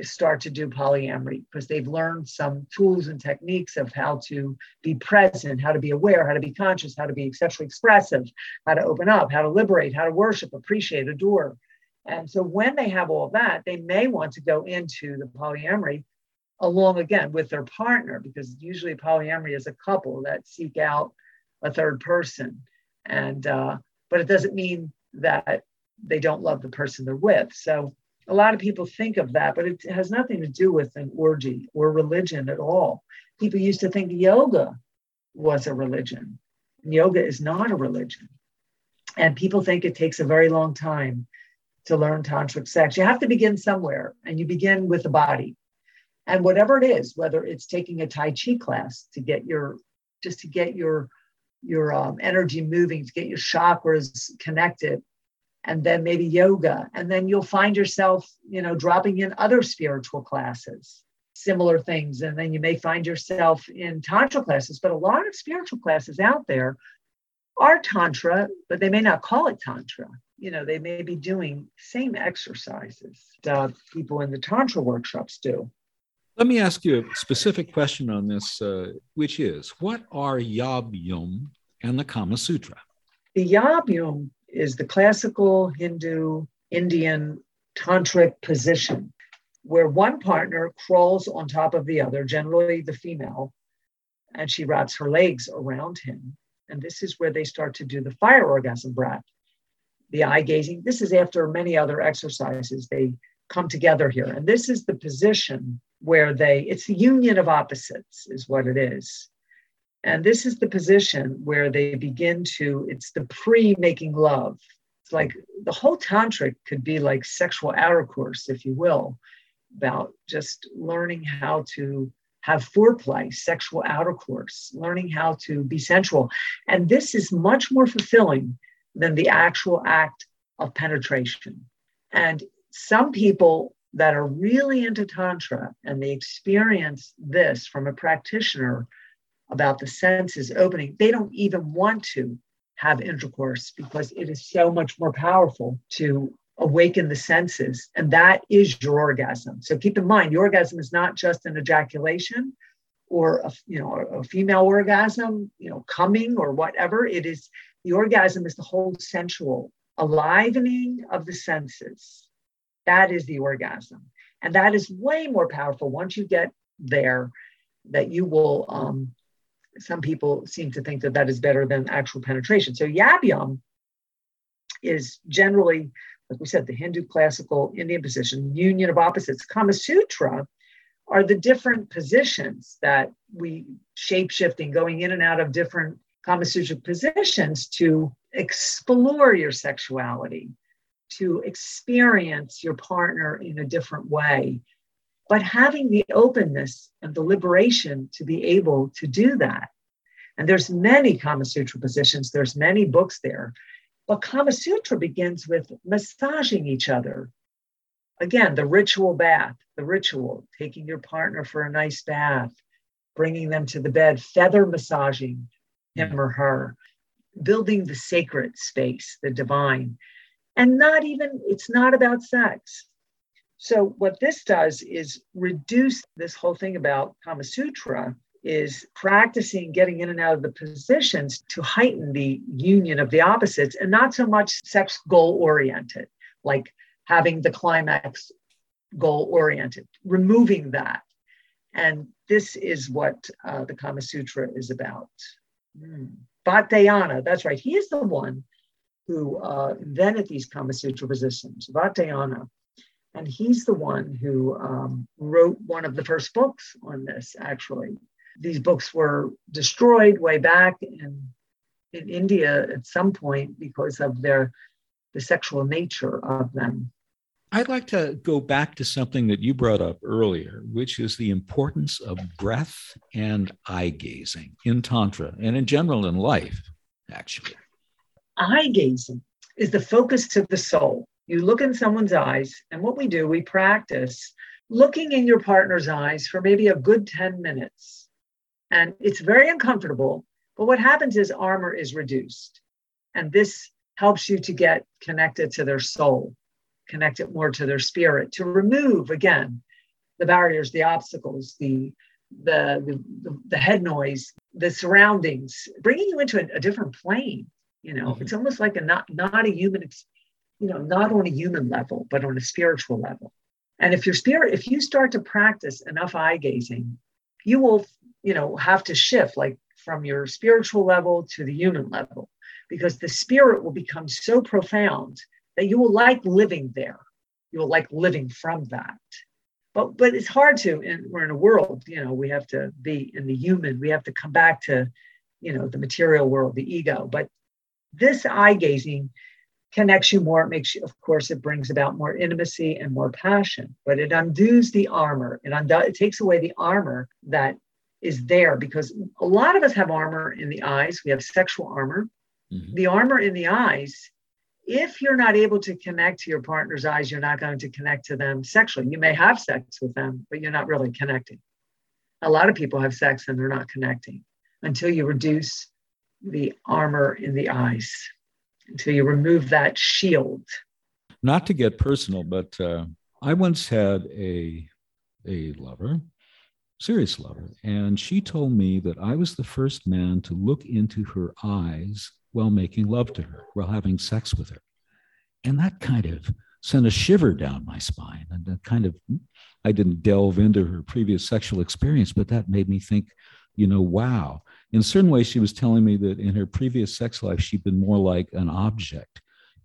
start to do polyamory because they've learned some tools and techniques of how to be present, how to be aware, how to be conscious, how to be sexually expressive, how to open up, how to liberate, how to worship, appreciate, adore. And so when they have all that, they may want to go into the polyamory along again with their partner, because usually polyamory is a couple that seek out a third person. And uh, but it doesn't mean that they don't love the person they're with. So a lot of people think of that, but it has nothing to do with an orgy or religion at all. People used to think yoga was a religion. Yoga is not a religion. And people think it takes a very long time to learn tantric sex. You have to begin somewhere, and you begin with the body. And whatever it is, whether it's taking a Tai Chi class to get your just to get your your um, energy moving, to get your chakras connected, and then maybe yoga, and then you'll find yourself, you know, dropping in other spiritual classes, similar things, and then you may find yourself in tantra classes. But a lot of spiritual classes out there are tantra, but they may not call it tantra you know, they may be doing same exercises that people in the Tantra workshops do. Let me ask you a specific question on this, uh, which is what are Yab yum and the Kama Sutra? The Yab is the classical Hindu Indian tantric position where one partner crawls on top of the other, generally the female, and she wraps her legs around him. And this is where they start to do the fire orgasm breath the eye gazing. This is after many other exercises. They come together here. And this is the position where they, it's the union of opposites, is what it is. And this is the position where they begin to, it's the pre making love. It's like the whole tantric could be like sexual intercourse, if you will, about just learning how to have foreplay, sexual intercourse, learning how to be sensual. And this is much more fulfilling than the actual act of penetration. And some people that are really into Tantra and they experience this from a practitioner about the senses opening, they don't even want to have intercourse because it is so much more powerful to awaken the senses. And that is your orgasm. So keep in mind, your orgasm is not just an ejaculation or a, you know a female orgasm, you know, coming or whatever. It is the orgasm is the whole sensual alivening of the senses. That is the orgasm. And that is way more powerful once you get there that you will, um, some people seem to think that that is better than actual penetration. So Yab is generally, like we said, the Hindu classical Indian position, union of opposites. Kama Sutra are the different positions that we shape shifting, going in and out of different Kama Sutra positions to explore your sexuality, to experience your partner in a different way, but having the openness and the liberation to be able to do that. And there's many Kama Sutra positions, there's many books there. But Kama Sutra begins with massaging each other. Again, the ritual bath, the ritual, taking your partner for a nice bath, bringing them to the bed, feather massaging him or her, building the sacred space, the divine. And not even, it's not about sex. So, what this does is reduce this whole thing about Kama Sutra is practicing getting in and out of the positions to heighten the union of the opposites and not so much sex goal oriented, like having the climax goal oriented, removing that. And this is what uh, the Kama Sutra is about. Mm. Vatayana, that's right. He is the one who uh, invented these Kama Sutra positions, Vatayana. And he's the one who um, wrote one of the first books on this, actually. These books were destroyed way back in, in India at some point because of their the sexual nature of them. I'd like to go back to something that you brought up earlier, which is the importance of breath and eye gazing in Tantra and in general in life, actually. Eye gazing is the focus to the soul. You look in someone's eyes, and what we do, we practice looking in your partner's eyes for maybe a good 10 minutes. And it's very uncomfortable, but what happens is armor is reduced. And this helps you to get connected to their soul connect it more to their spirit, to remove again the barriers, the obstacles, the the the, the head noise, the surroundings, bringing you into a, a different plane. You know, mm-hmm. it's almost like a not not a human, you know, not on a human level, but on a spiritual level. And if your spirit, if you start to practice enough eye gazing, you will, you know, have to shift like from your spiritual level to the human level, because the spirit will become so profound that you will like living there. You will like living from that. But but it's hard to, and we're in a world, you know, we have to be in the human, we have to come back to, you know, the material world, the ego. But this eye gazing connects you more. It makes you, of course, it brings about more intimacy and more passion, but it undoes the armor. It, undo, it takes away the armor that is there because a lot of us have armor in the eyes. We have sexual armor. Mm-hmm. The armor in the eyes if you're not able to connect to your partner's eyes, you're not going to connect to them sexually. You may have sex with them, but you're not really connecting. A lot of people have sex and they're not connecting until you reduce the armor in the eyes, until you remove that shield. Not to get personal, but uh, I once had a, a lover, serious lover, and she told me that I was the first man to look into her eyes while making love to her, while having sex with her. And that kind of sent a shiver down my spine. And that kind of, I didn't delve into her previous sexual experience, but that made me think, you know, wow. In certain ways, she was telling me that in her previous sex life, she'd been more like an object.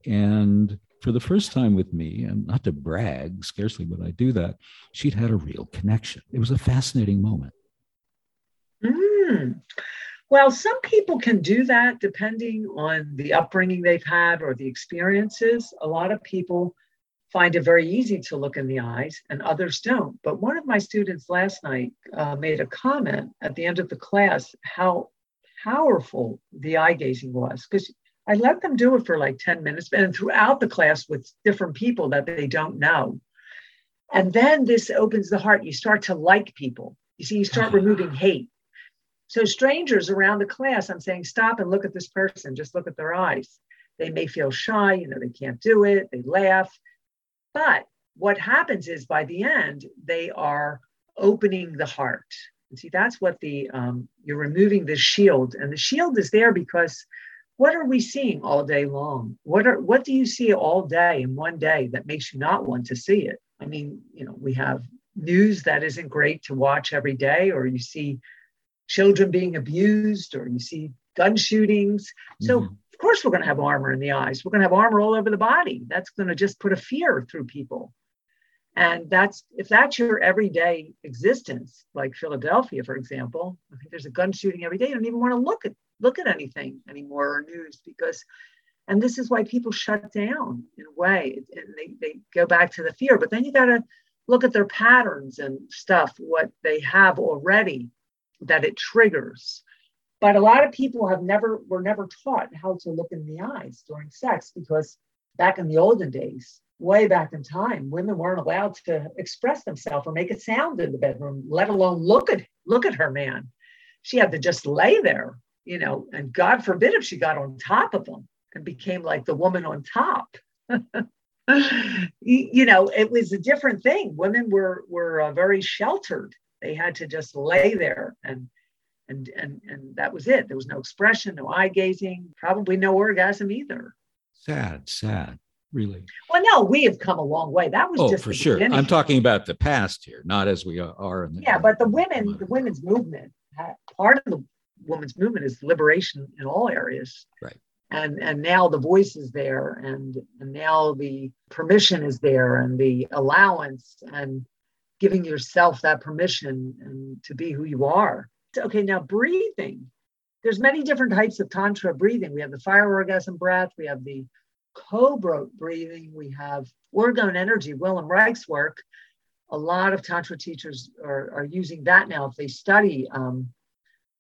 And for the first time with me, and not to brag, scarcely would I do that, she'd had a real connection. It was a fascinating moment. Mm. Well, some people can do that depending on the upbringing they've had or the experiences. A lot of people find it very easy to look in the eyes and others don't. But one of my students last night uh, made a comment at the end of the class how powerful the eye gazing was because I let them do it for like 10 minutes and throughout the class with different people that they don't know. And then this opens the heart. You start to like people. You see, you start removing hate. So, strangers around the class, I'm saying, stop and look at this person, just look at their eyes. They may feel shy, you know, they can't do it, they laugh. But what happens is by the end, they are opening the heart. And see, that's what the, um, you're removing the shield. And the shield is there because what are we seeing all day long? What are, what do you see all day in one day that makes you not want to see it? I mean, you know, we have news that isn't great to watch every day, or you see children being abused or you see gun shootings. So, mm-hmm. Course, we're going to have armor in the eyes. We're going to have armor all over the body. That's going to just put a fear through people. And that's if that's your everyday existence, like Philadelphia, for example. I think there's a gun shooting every day. You don't even want to look at look at anything anymore or news because And this is why people shut down in a way and they, they go back to the fear. But then you got to look at their patterns and stuff, what they have already that it triggers. But a lot of people have never were never taught how to look in the eyes during sex because back in the olden days, way back in time, women weren't allowed to express themselves or make a sound in the bedroom, let alone look at look at her man. She had to just lay there, you know, and God forbid if she got on top of him and became like the woman on top. you know, it was a different thing. Women were were uh, very sheltered. They had to just lay there and and and and that was it. There was no expression, no eye gazing, probably no orgasm either. Sad, sad, really. Well, no, we have come a long way. That was oh, just for sure. Beginning. I'm talking about the past here, not as we are in the. Yeah, but the women, the women's movement, part of the women's movement is liberation in all areas. Right. And and now the voice is there, and and now the permission is there, and the allowance, and giving yourself that permission and to be who you are. Okay, now breathing there's many different types of tantra breathing. We have the fire orgasm breath, we have the cobra breathing, we have orgone energy, Wilhelm Reich's work. A lot of tantra teachers are, are using that now. If they study um,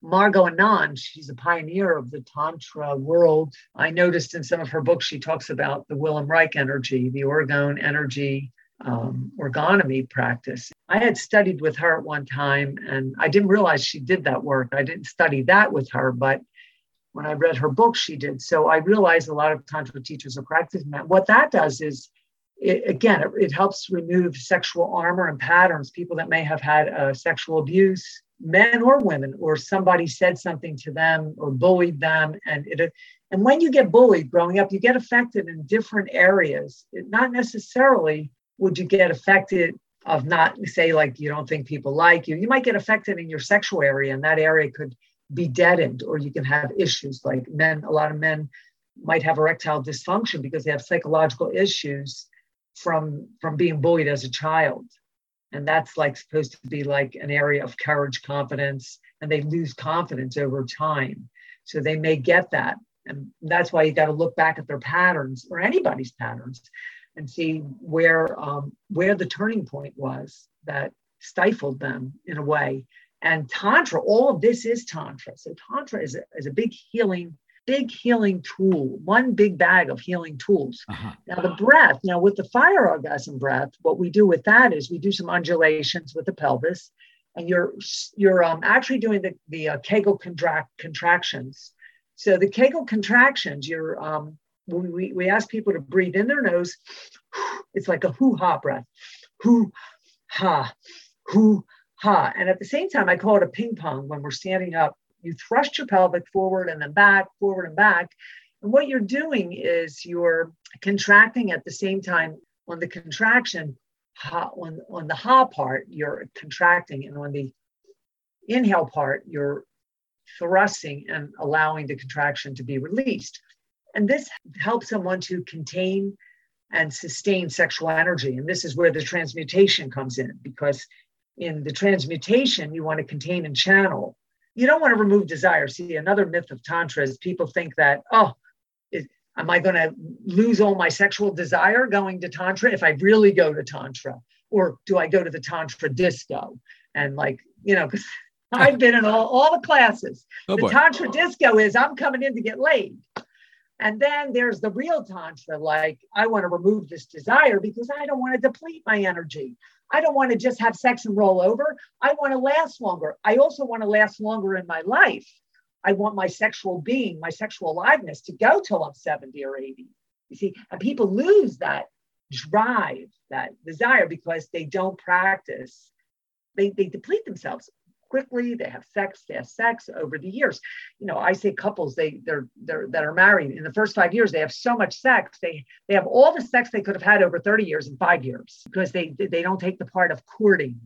Margot Anand, she's a pioneer of the Tantra world. I noticed in some of her books, she talks about the Wilhelm Reich energy, the orgone energy, um, orgonomy practice. I had studied with her at one time, and I didn't realize she did that work. I didn't study that with her, but when I read her book, she did. So I realized a lot of Tantra teachers are practicing that. What that does is, it, again, it, it, helps remove sexual armor and patterns. People that may have had uh, sexual abuse, men or women, or somebody said something to them or bullied them, and it. And when you get bullied growing up, you get affected in different areas. It, not necessarily would you get affected of not say like you don't think people like you? You might get affected in your sexual area and that area could be deadened or you can have issues. Like men a lot of men might have erectile dysfunction because they have psychological issues from from being bullied as a child. And that's like supposed to be like an area of courage confidence and they lose confidence over time. So they may get that. And that's why you got to look back at their patterns or anybody's patterns and see where um, where the turning point was that stifled them in a way. And tantra, all of this is tantra. So tantra is a, is a big healing, big healing tool. One big bag of healing tools. Uh-huh. Now the breath. Now with the fire orgasm breath, what we do with that is we do some undulations with the pelvis, and you're you're um, actually doing the the uh, Kegel contract contractions. So the Kegel contractions, you're um, when we, we ask people to breathe in their nose, it's like a hoo ha breath. Hoo ha, hoo ha. And at the same time, I call it a ping pong when we're standing up. You thrust your pelvic forward and then back, forward and back. And what you're doing is you're contracting at the same time on the contraction, ha, on, on the ha part, you're contracting. And on the inhale part, you're thrusting and allowing the contraction to be released. And this helps someone to contain and sustain sexual energy. And this is where the transmutation comes in, because in the transmutation, you want to contain and channel. You don't want to remove desire. See, another myth of Tantra is people think that, oh, is, am I going to lose all my sexual desire going to Tantra if I really go to Tantra? Or do I go to the Tantra disco? And like, you know, because I've been in all, all the classes. Oh, the. Tantra disco is I'm coming in to get laid. And then there's the real tantra, like I want to remove this desire because I don't want to deplete my energy. I don't want to just have sex and roll over. I want to last longer. I also want to last longer in my life. I want my sexual being, my sexual aliveness to go till I'm 70 or 80. You see, and people lose that drive, that desire because they don't practice. They, they deplete themselves quickly. They have sex. They have sex over the years. You know, I say couples they they're they're that are married in the first five years they have so much sex. They they have all the sex they could have had over 30 years in five years because they they don't take the part of courting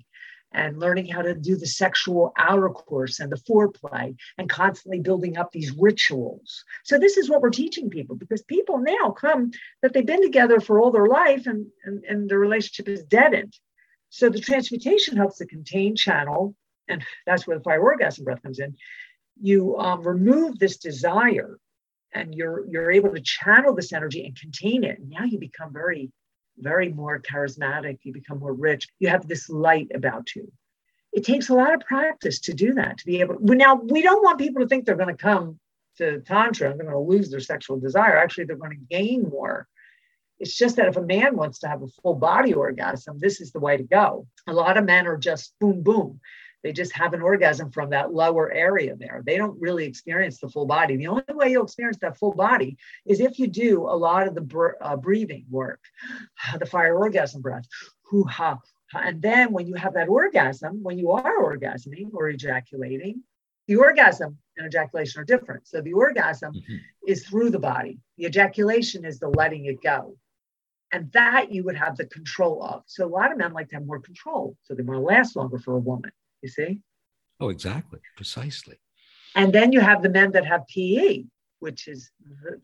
and learning how to do the sexual outer course and the foreplay and constantly building up these rituals. So this is what we're teaching people because people now come that they've been together for all their life and, and, and the relationship is deadened. So the transmutation helps to contain channel and that's where the fire orgasm breath comes in, you um, remove this desire and you're you're able to channel this energy and contain it. And now you become very, very more charismatic. You become more rich. You have this light about you. It takes a lot of practice to do that. To be able. Now we don't want people to think they're going to come to tantra and they're going to lose their sexual desire. Actually, they're going to gain more. It's just that if a man wants to have a full body orgasm, this is the way to go. A lot of men are just boom, boom. They just have an orgasm from that lower area there. They don't really experience the full body. The only way you'll experience that full body is if you do a lot of the br- uh, breathing work, the fire orgasm breath, hoo ha. And then when you have that orgasm, when you are orgasming or ejaculating, the orgasm and ejaculation are different. So the orgasm mm-hmm. is through the body, the ejaculation is the letting it go. And that you would have the control of. So a lot of men like to have more control. So they want to last longer for a woman. You see? Oh, exactly. Precisely. And then you have the men that have PE, which is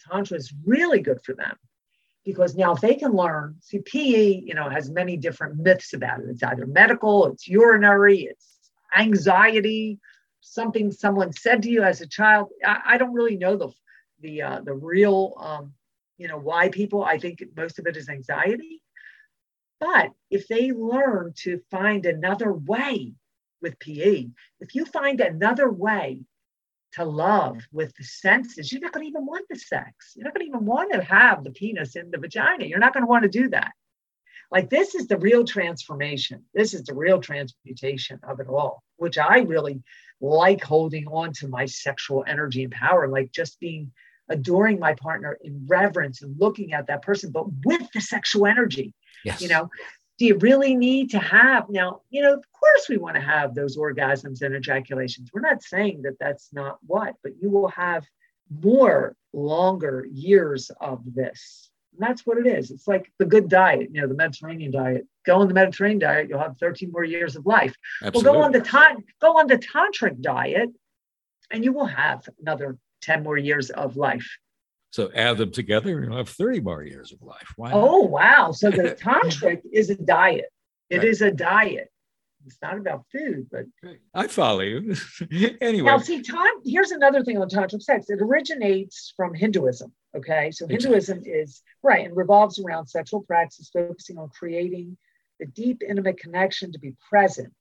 Tantra is really good for them. Because now if they can learn, see, PE, you know, has many different myths about it. It's either medical, it's urinary, it's anxiety, something someone said to you as a child. I, I don't really know the the uh, the real um, you know why people. I think most of it is anxiety. But if they learn to find another way with PE, if you find another way to love with the senses, you're not going to even want the sex. You're not going to even want to have the penis in the vagina. You're not going to want to do that. Like, this is the real transformation. This is the real transmutation of it all, which I really like holding on to my sexual energy and power, like just being adoring my partner in reverence and looking at that person, but with the sexual energy. Yes. You know, do you really need to have now you know of course we want to have those orgasms and ejaculations. We're not saying that that's not what but you will have more longer years of this. And that's what it is. It's like the good diet you know the mediterranean diet. Go on the mediterranean diet you'll have 13 more years of life. Absolutely. well go on the ta- go on the tantric diet and you will have another 10 more years of life so add them together, and you'll have 30 more years of life. Why oh, wow. So the tantric is a diet. It right. is a diet. It's not about food, but I follow you. anyway. Now, see, time, here's another thing on tantric sex. It originates from Hinduism. Okay. So Hinduism exactly. is right and revolves around sexual practice, focusing on creating the deep, intimate connection to be present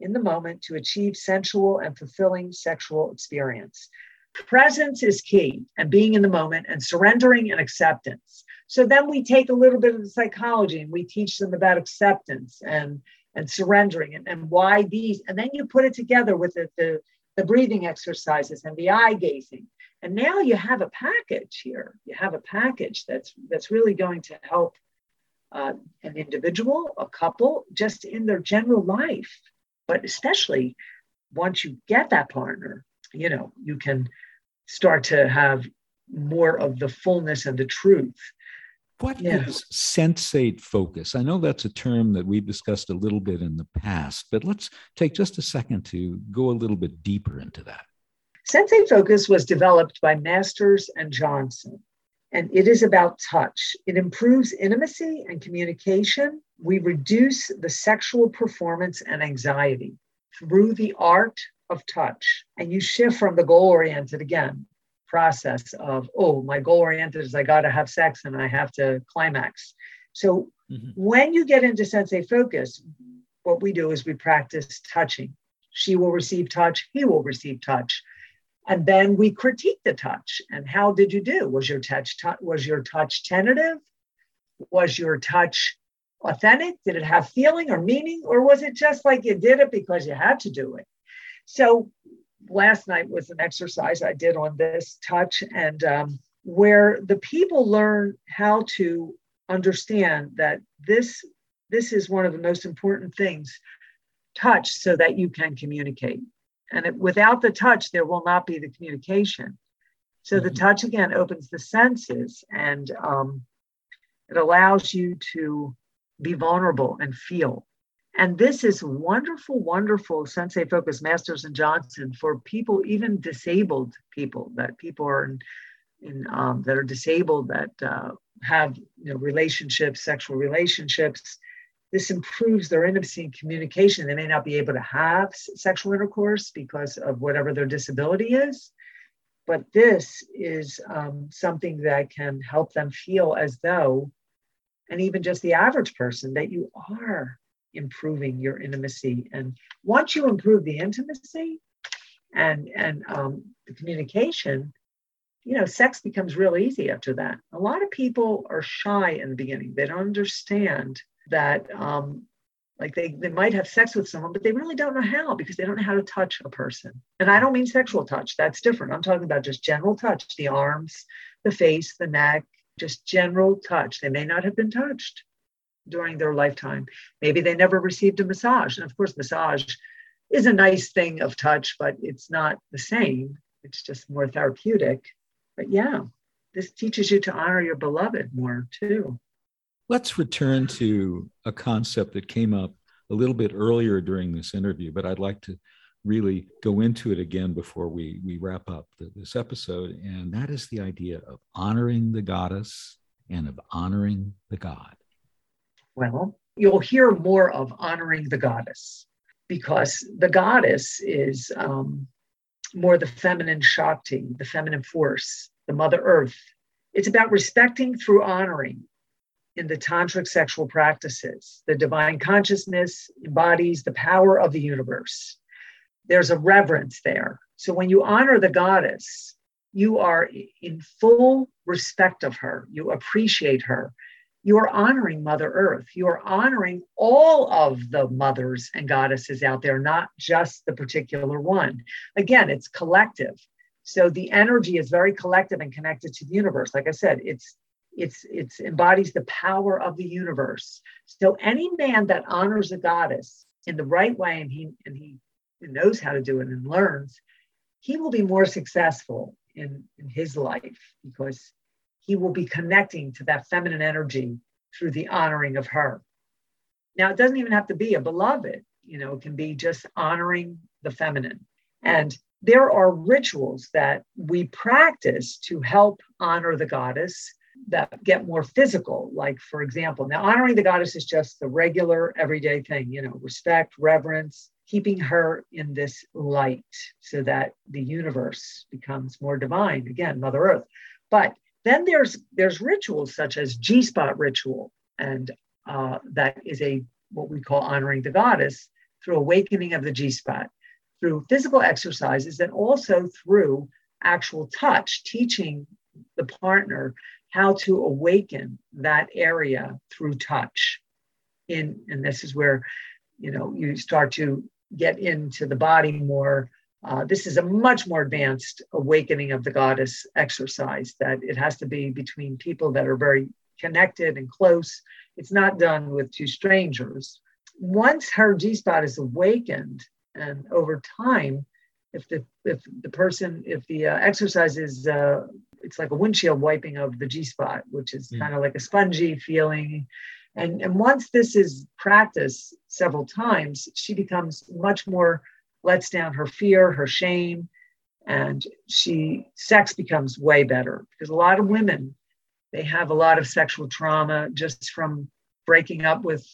in the moment to achieve sensual and fulfilling sexual experience. Presence is key and being in the moment and surrendering and acceptance. So then we take a little bit of the psychology and we teach them about acceptance and, and surrendering and, and why these, and then you put it together with the, the, the breathing exercises and the eye gazing. And now you have a package here. You have a package that's that's really going to help uh, an individual, a couple, just in their general life. But especially once you get that partner, you know, you can start to have more of the fullness and the truth. What yeah. is sensate focus? I know that's a term that we've discussed a little bit in the past, but let's take just a second to go a little bit deeper into that. Sensate focus was developed by Masters and Johnson, and it is about touch. It improves intimacy and communication. We reduce the sexual performance and anxiety through the art of touch. And you shift from the goal oriented again process of oh my goal oriented is i got to have sex and i have to climax. So mm-hmm. when you get into sensate focus what we do is we practice touching. She will receive touch he will receive touch. And then we critique the touch. And how did you do? Was your touch t- was your touch tentative? Was your touch authentic? Did it have feeling or meaning? Or was it just like you did it because you had to do it so last night was an exercise I did on this touch, and um, where the people learn how to understand that this this is one of the most important things touch so that you can communicate. And it, without the touch there will not be the communication. So mm-hmm. the touch again opens the senses and um, it allows you to be vulnerable and feel and this is wonderful, wonderful Sensate Focus Masters and Johnson for people, even disabled people, that people are in, in um, that are disabled, that uh, have you know, relationships, sexual relationships. This improves their intimacy and communication. They may not be able to have sexual intercourse because of whatever their disability is, But this is um, something that can help them feel as though, and even just the average person, that you are improving your intimacy. And once you improve the intimacy and and um, the communication, you know, sex becomes real easy after that. A lot of people are shy in the beginning. They don't understand that um, like they, they might have sex with someone, but they really don't know how because they don't know how to touch a person. And I don't mean sexual touch, that's different. I'm talking about just general touch, the arms, the face, the neck, just general touch. They may not have been touched during their lifetime. Maybe they never received a massage. And of course, massage is a nice thing of touch, but it's not the same. It's just more therapeutic. But yeah, this teaches you to honor your beloved more too. Let's return to a concept that came up a little bit earlier during this interview, but I'd like to really go into it again before we, we wrap up the, this episode. And that is the idea of honoring the goddess and of honoring the god. Well, you'll hear more of honoring the goddess because the goddess is um, more the feminine Shakti, the feminine force, the Mother Earth. It's about respecting through honoring in the tantric sexual practices. The divine consciousness embodies the power of the universe. There's a reverence there. So when you honor the goddess, you are in full respect of her, you appreciate her. You are honoring Mother Earth. You are honoring all of the mothers and goddesses out there, not just the particular one. Again, it's collective. So the energy is very collective and connected to the universe. Like I said, it's it's it's embodies the power of the universe. So any man that honors a goddess in the right way and he and he knows how to do it and learns, he will be more successful in, in his life because he will be connecting to that feminine energy through the honoring of her. Now, it doesn't even have to be a beloved, you know, it can be just honoring the feminine. And there are rituals that we practice to help honor the goddess that get more physical. Like, for example, now honoring the goddess is just the regular everyday thing, you know, respect, reverence, keeping her in this light so that the universe becomes more divine. Again, Mother Earth. But then there's there's rituals such as G-spot ritual, and uh, that is a what we call honoring the goddess through awakening of the G-spot, through physical exercises, and also through actual touch, teaching the partner how to awaken that area through touch. In and this is where you know you start to get into the body more. Uh, this is a much more advanced awakening of the goddess exercise that it has to be between people that are very connected and close. It's not done with two strangers. Once her G spot is awakened, and over time, if the if the person if the uh, exercise is uh, it's like a windshield wiping of the G spot, which is mm. kind of like a spongy feeling. And, and once this is practiced several times, she becomes much more lets down her fear, her shame, and she sex becomes way better because a lot of women they have a lot of sexual trauma just from breaking up with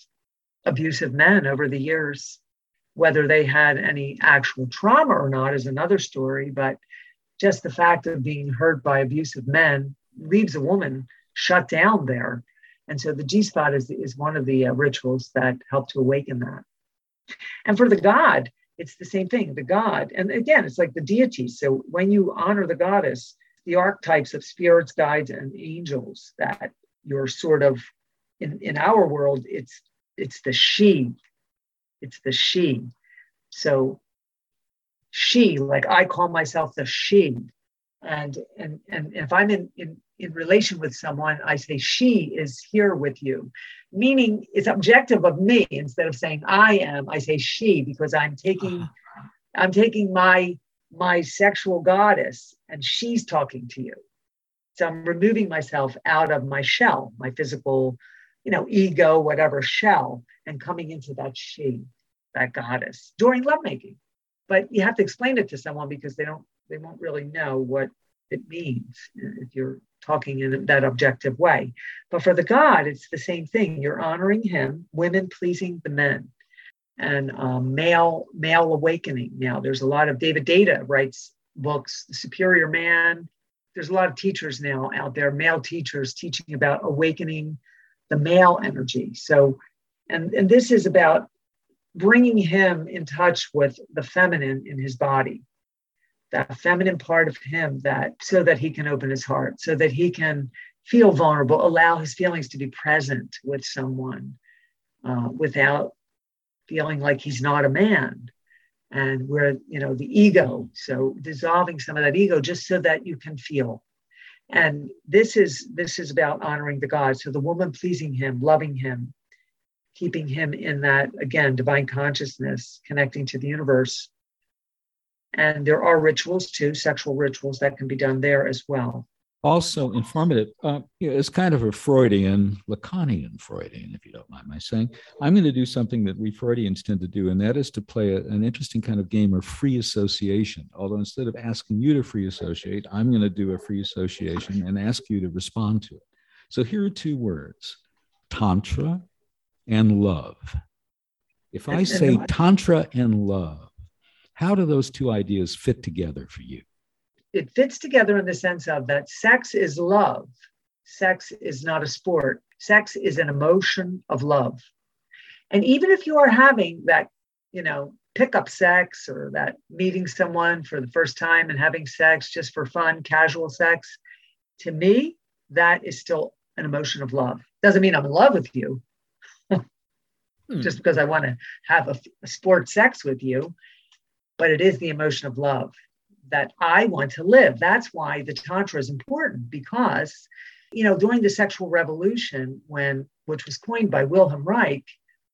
abusive men over the years. Whether they had any actual trauma or not is another story, but just the fact of being hurt by abusive men leaves a woman shut down there. And so the G spot is, is one of the uh, rituals that help to awaken that. And for the God, it's the same thing. The God, and again, it's like the deity. So when you honor the goddess, the archetypes of spirits, guides, and angels that you're sort of in, in our world, it's it's the she. It's the she. So she, like I call myself the she. And and and if I'm in, in in relation with someone, I say she is here with you, meaning it's objective of me instead of saying I am. I say she because I'm taking uh-huh. I'm taking my my sexual goddess and she's talking to you. So I'm removing myself out of my shell, my physical, you know, ego, whatever shell, and coming into that she, that goddess during lovemaking but you have to explain it to someone because they don't they won't really know what it means if you're talking in that objective way but for the god it's the same thing you're honoring him women pleasing the men and um, male male awakening now there's a lot of david Deida writes books, The Superior Man. There's a lot of teachers now out there, male teachers teaching about awakening the male energy. So, and, and this is about bringing him in touch with the feminine in his body, that feminine part of him that so that he can open his heart, so that he can feel vulnerable, allow his feelings to be present with someone uh, without feeling like he's not a man. And where you know the ego so dissolving some of that ego just so that you can feel. And this is this is about honoring the god. So the woman pleasing him loving him keeping him in that again divine consciousness connecting to the universe and there are rituals too sexual rituals that can be done there as well also informative. Uh, you know, it's kind of a Freudian, Lacanian Freudian, if you don't mind my saying. I'm going to do something that we Freudians tend to do, and that is to play a, an interesting kind of game of free association. Although instead of asking you to free associate, I'm going to do a free association and ask you to respond to it. So here are two words Tantra and love. If I say Tantra and love, how do those two ideas fit together for you? it fits together in the sense of that sex is love. Sex is not a sport. Sex is an emotion of love. And even if you are having that, you know, pickup sex or that meeting someone for the first time and having sex just for fun, casual sex, to me, that is still an emotion of love. Doesn't mean I'm in love with you. hmm. Just because I want to have a, a sport sex with you, but it is the emotion of love that I want to live. That's why the Tantra is important because, you know, during the sexual revolution, when which was coined by Wilhelm Reich,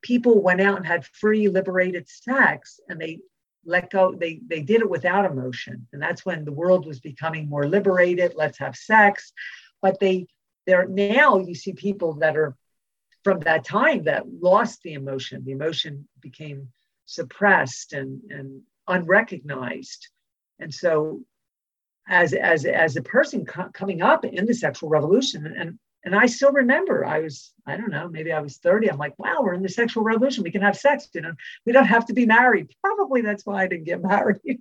people went out and had free, liberated sex and they let go, they they did it without emotion. And that's when the world was becoming more liberated. Let's have sex. But they there now you see people that are from that time that lost the emotion. The emotion became suppressed and, and unrecognized and so, as as as a person co- coming up in the sexual revolution, and and I still remember I was I don't know maybe I was thirty. I'm like, wow, we're in the sexual revolution. We can have sex. You know, we don't have to be married. Probably that's why I didn't get married.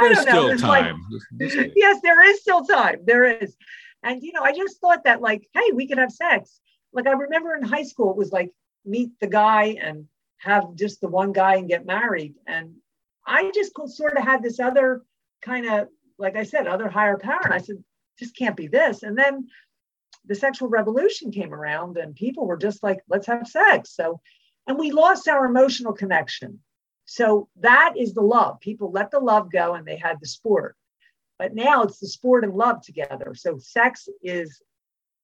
There's still time. Like, yes, there is still time. There is. And you know, I just thought that like, hey, we can have sex. Like I remember in high school, it was like meet the guy and have just the one guy and get married. And I just sort of had this other kind of, like I said, other higher power. And I said, just can't be this. And then the sexual revolution came around and people were just like, let's have sex. So, and we lost our emotional connection. So that is the love. People let the love go and they had the sport. But now it's the sport and love together. So sex is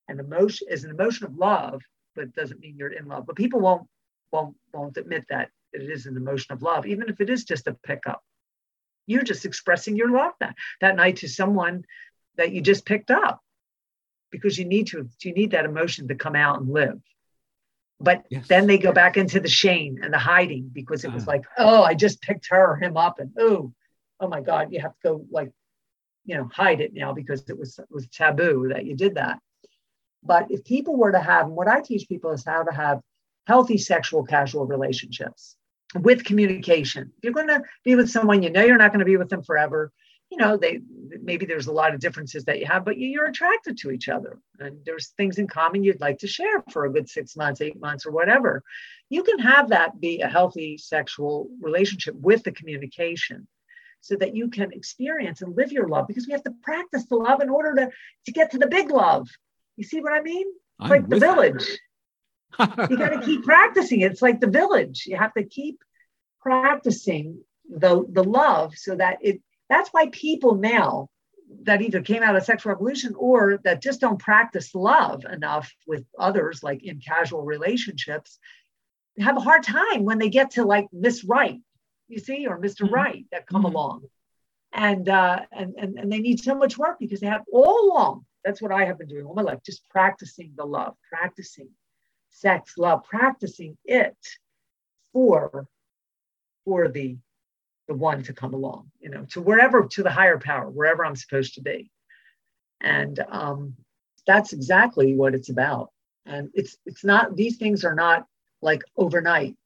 an emotion is an emotion of love, but it doesn't mean you're in love. But people won't won't won't admit that it is an emotion of love, even if it is just a pickup. You're just expressing your love that, that night to someone that you just picked up because you need to you need that emotion to come out and live. But yes. then they go back into the shame and the hiding because it was uh, like, oh, I just picked her or him up and oh, oh my God, you have to go like, you know, hide it now because it was it was taboo that you did that. But if people were to have, and what I teach people is how to have healthy sexual casual relationships with communication. If you're going to be with someone, you know you're not going to be with them forever. You know, they maybe there's a lot of differences that you have, but you're attracted to each other, and there's things in common you'd like to share for a good six months, eight months, or whatever. You can have that be a healthy sexual relationship with the communication, so that you can experience and live your love. Because we have to practice the love in order to to get to the big love. You see what I mean? Like the village. That you got to keep practicing. It's like the village. You have to keep practicing the the love so that it that's why people now that either came out of sexual revolution or that just don't practice love enough with others like in casual relationships have a hard time when they get to like miss right you see or mister mm-hmm. right that come mm-hmm. along and uh and, and and they need so much work because they have all along that's what i have been doing all my life just practicing the love practicing sex, love, practicing it for, for the, the one to come along, you know, to wherever, to the higher power, wherever I'm supposed to be. And um, that's exactly what it's about. And it's it's not these things are not like overnight.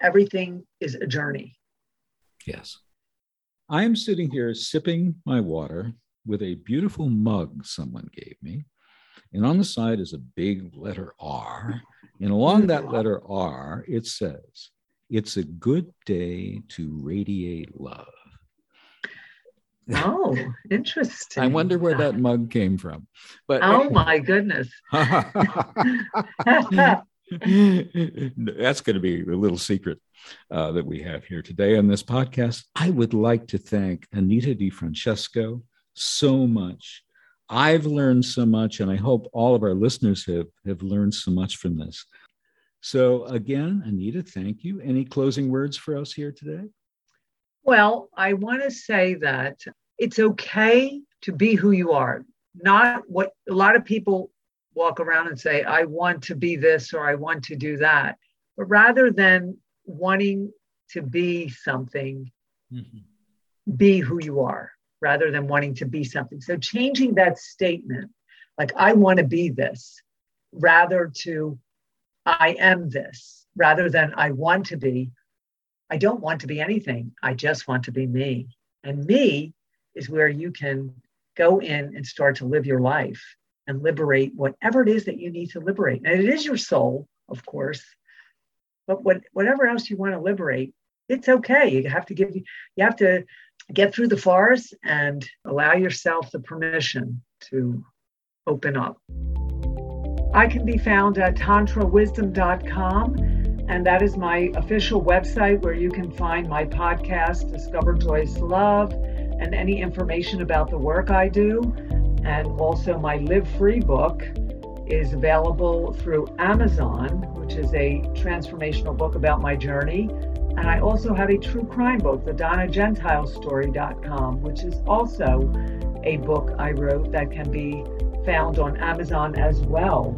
Everything is a journey. Yes. I am sitting here sipping my water with a beautiful mug someone gave me. And on the side is a big letter R. And along that letter R, it says, It's a good day to radiate love. Oh, interesting. I wonder where that mug came from. But oh my goodness. That's going to be a little secret uh, that we have here today on this podcast. I would like to thank Anita DeFrancesco so much. I've learned so much, and I hope all of our listeners have, have learned so much from this. So, again, Anita, thank you. Any closing words for us here today? Well, I want to say that it's okay to be who you are, not what a lot of people walk around and say, I want to be this or I want to do that. But rather than wanting to be something, mm-hmm. be who you are rather than wanting to be something. So changing that statement, like, I want to be this, rather to, I am this, rather than I want to be, I don't want to be anything. I just want to be me. And me is where you can go in and start to live your life and liberate whatever it is that you need to liberate. And it is your soul, of course, but what, whatever else you want to liberate, it's okay. You have to give you have to get through the forest and allow yourself the permission to open up. I can be found at tantrawisdom.com, and that is my official website where you can find my podcast, Discover Joyous Love, and any information about the work I do. And also, my Live Free book is available through Amazon, which is a transformational book about my journey. And I also have a true crime book, the Donna Gentile DonnaGentileStory.com, which is also a book I wrote that can be found on Amazon as well.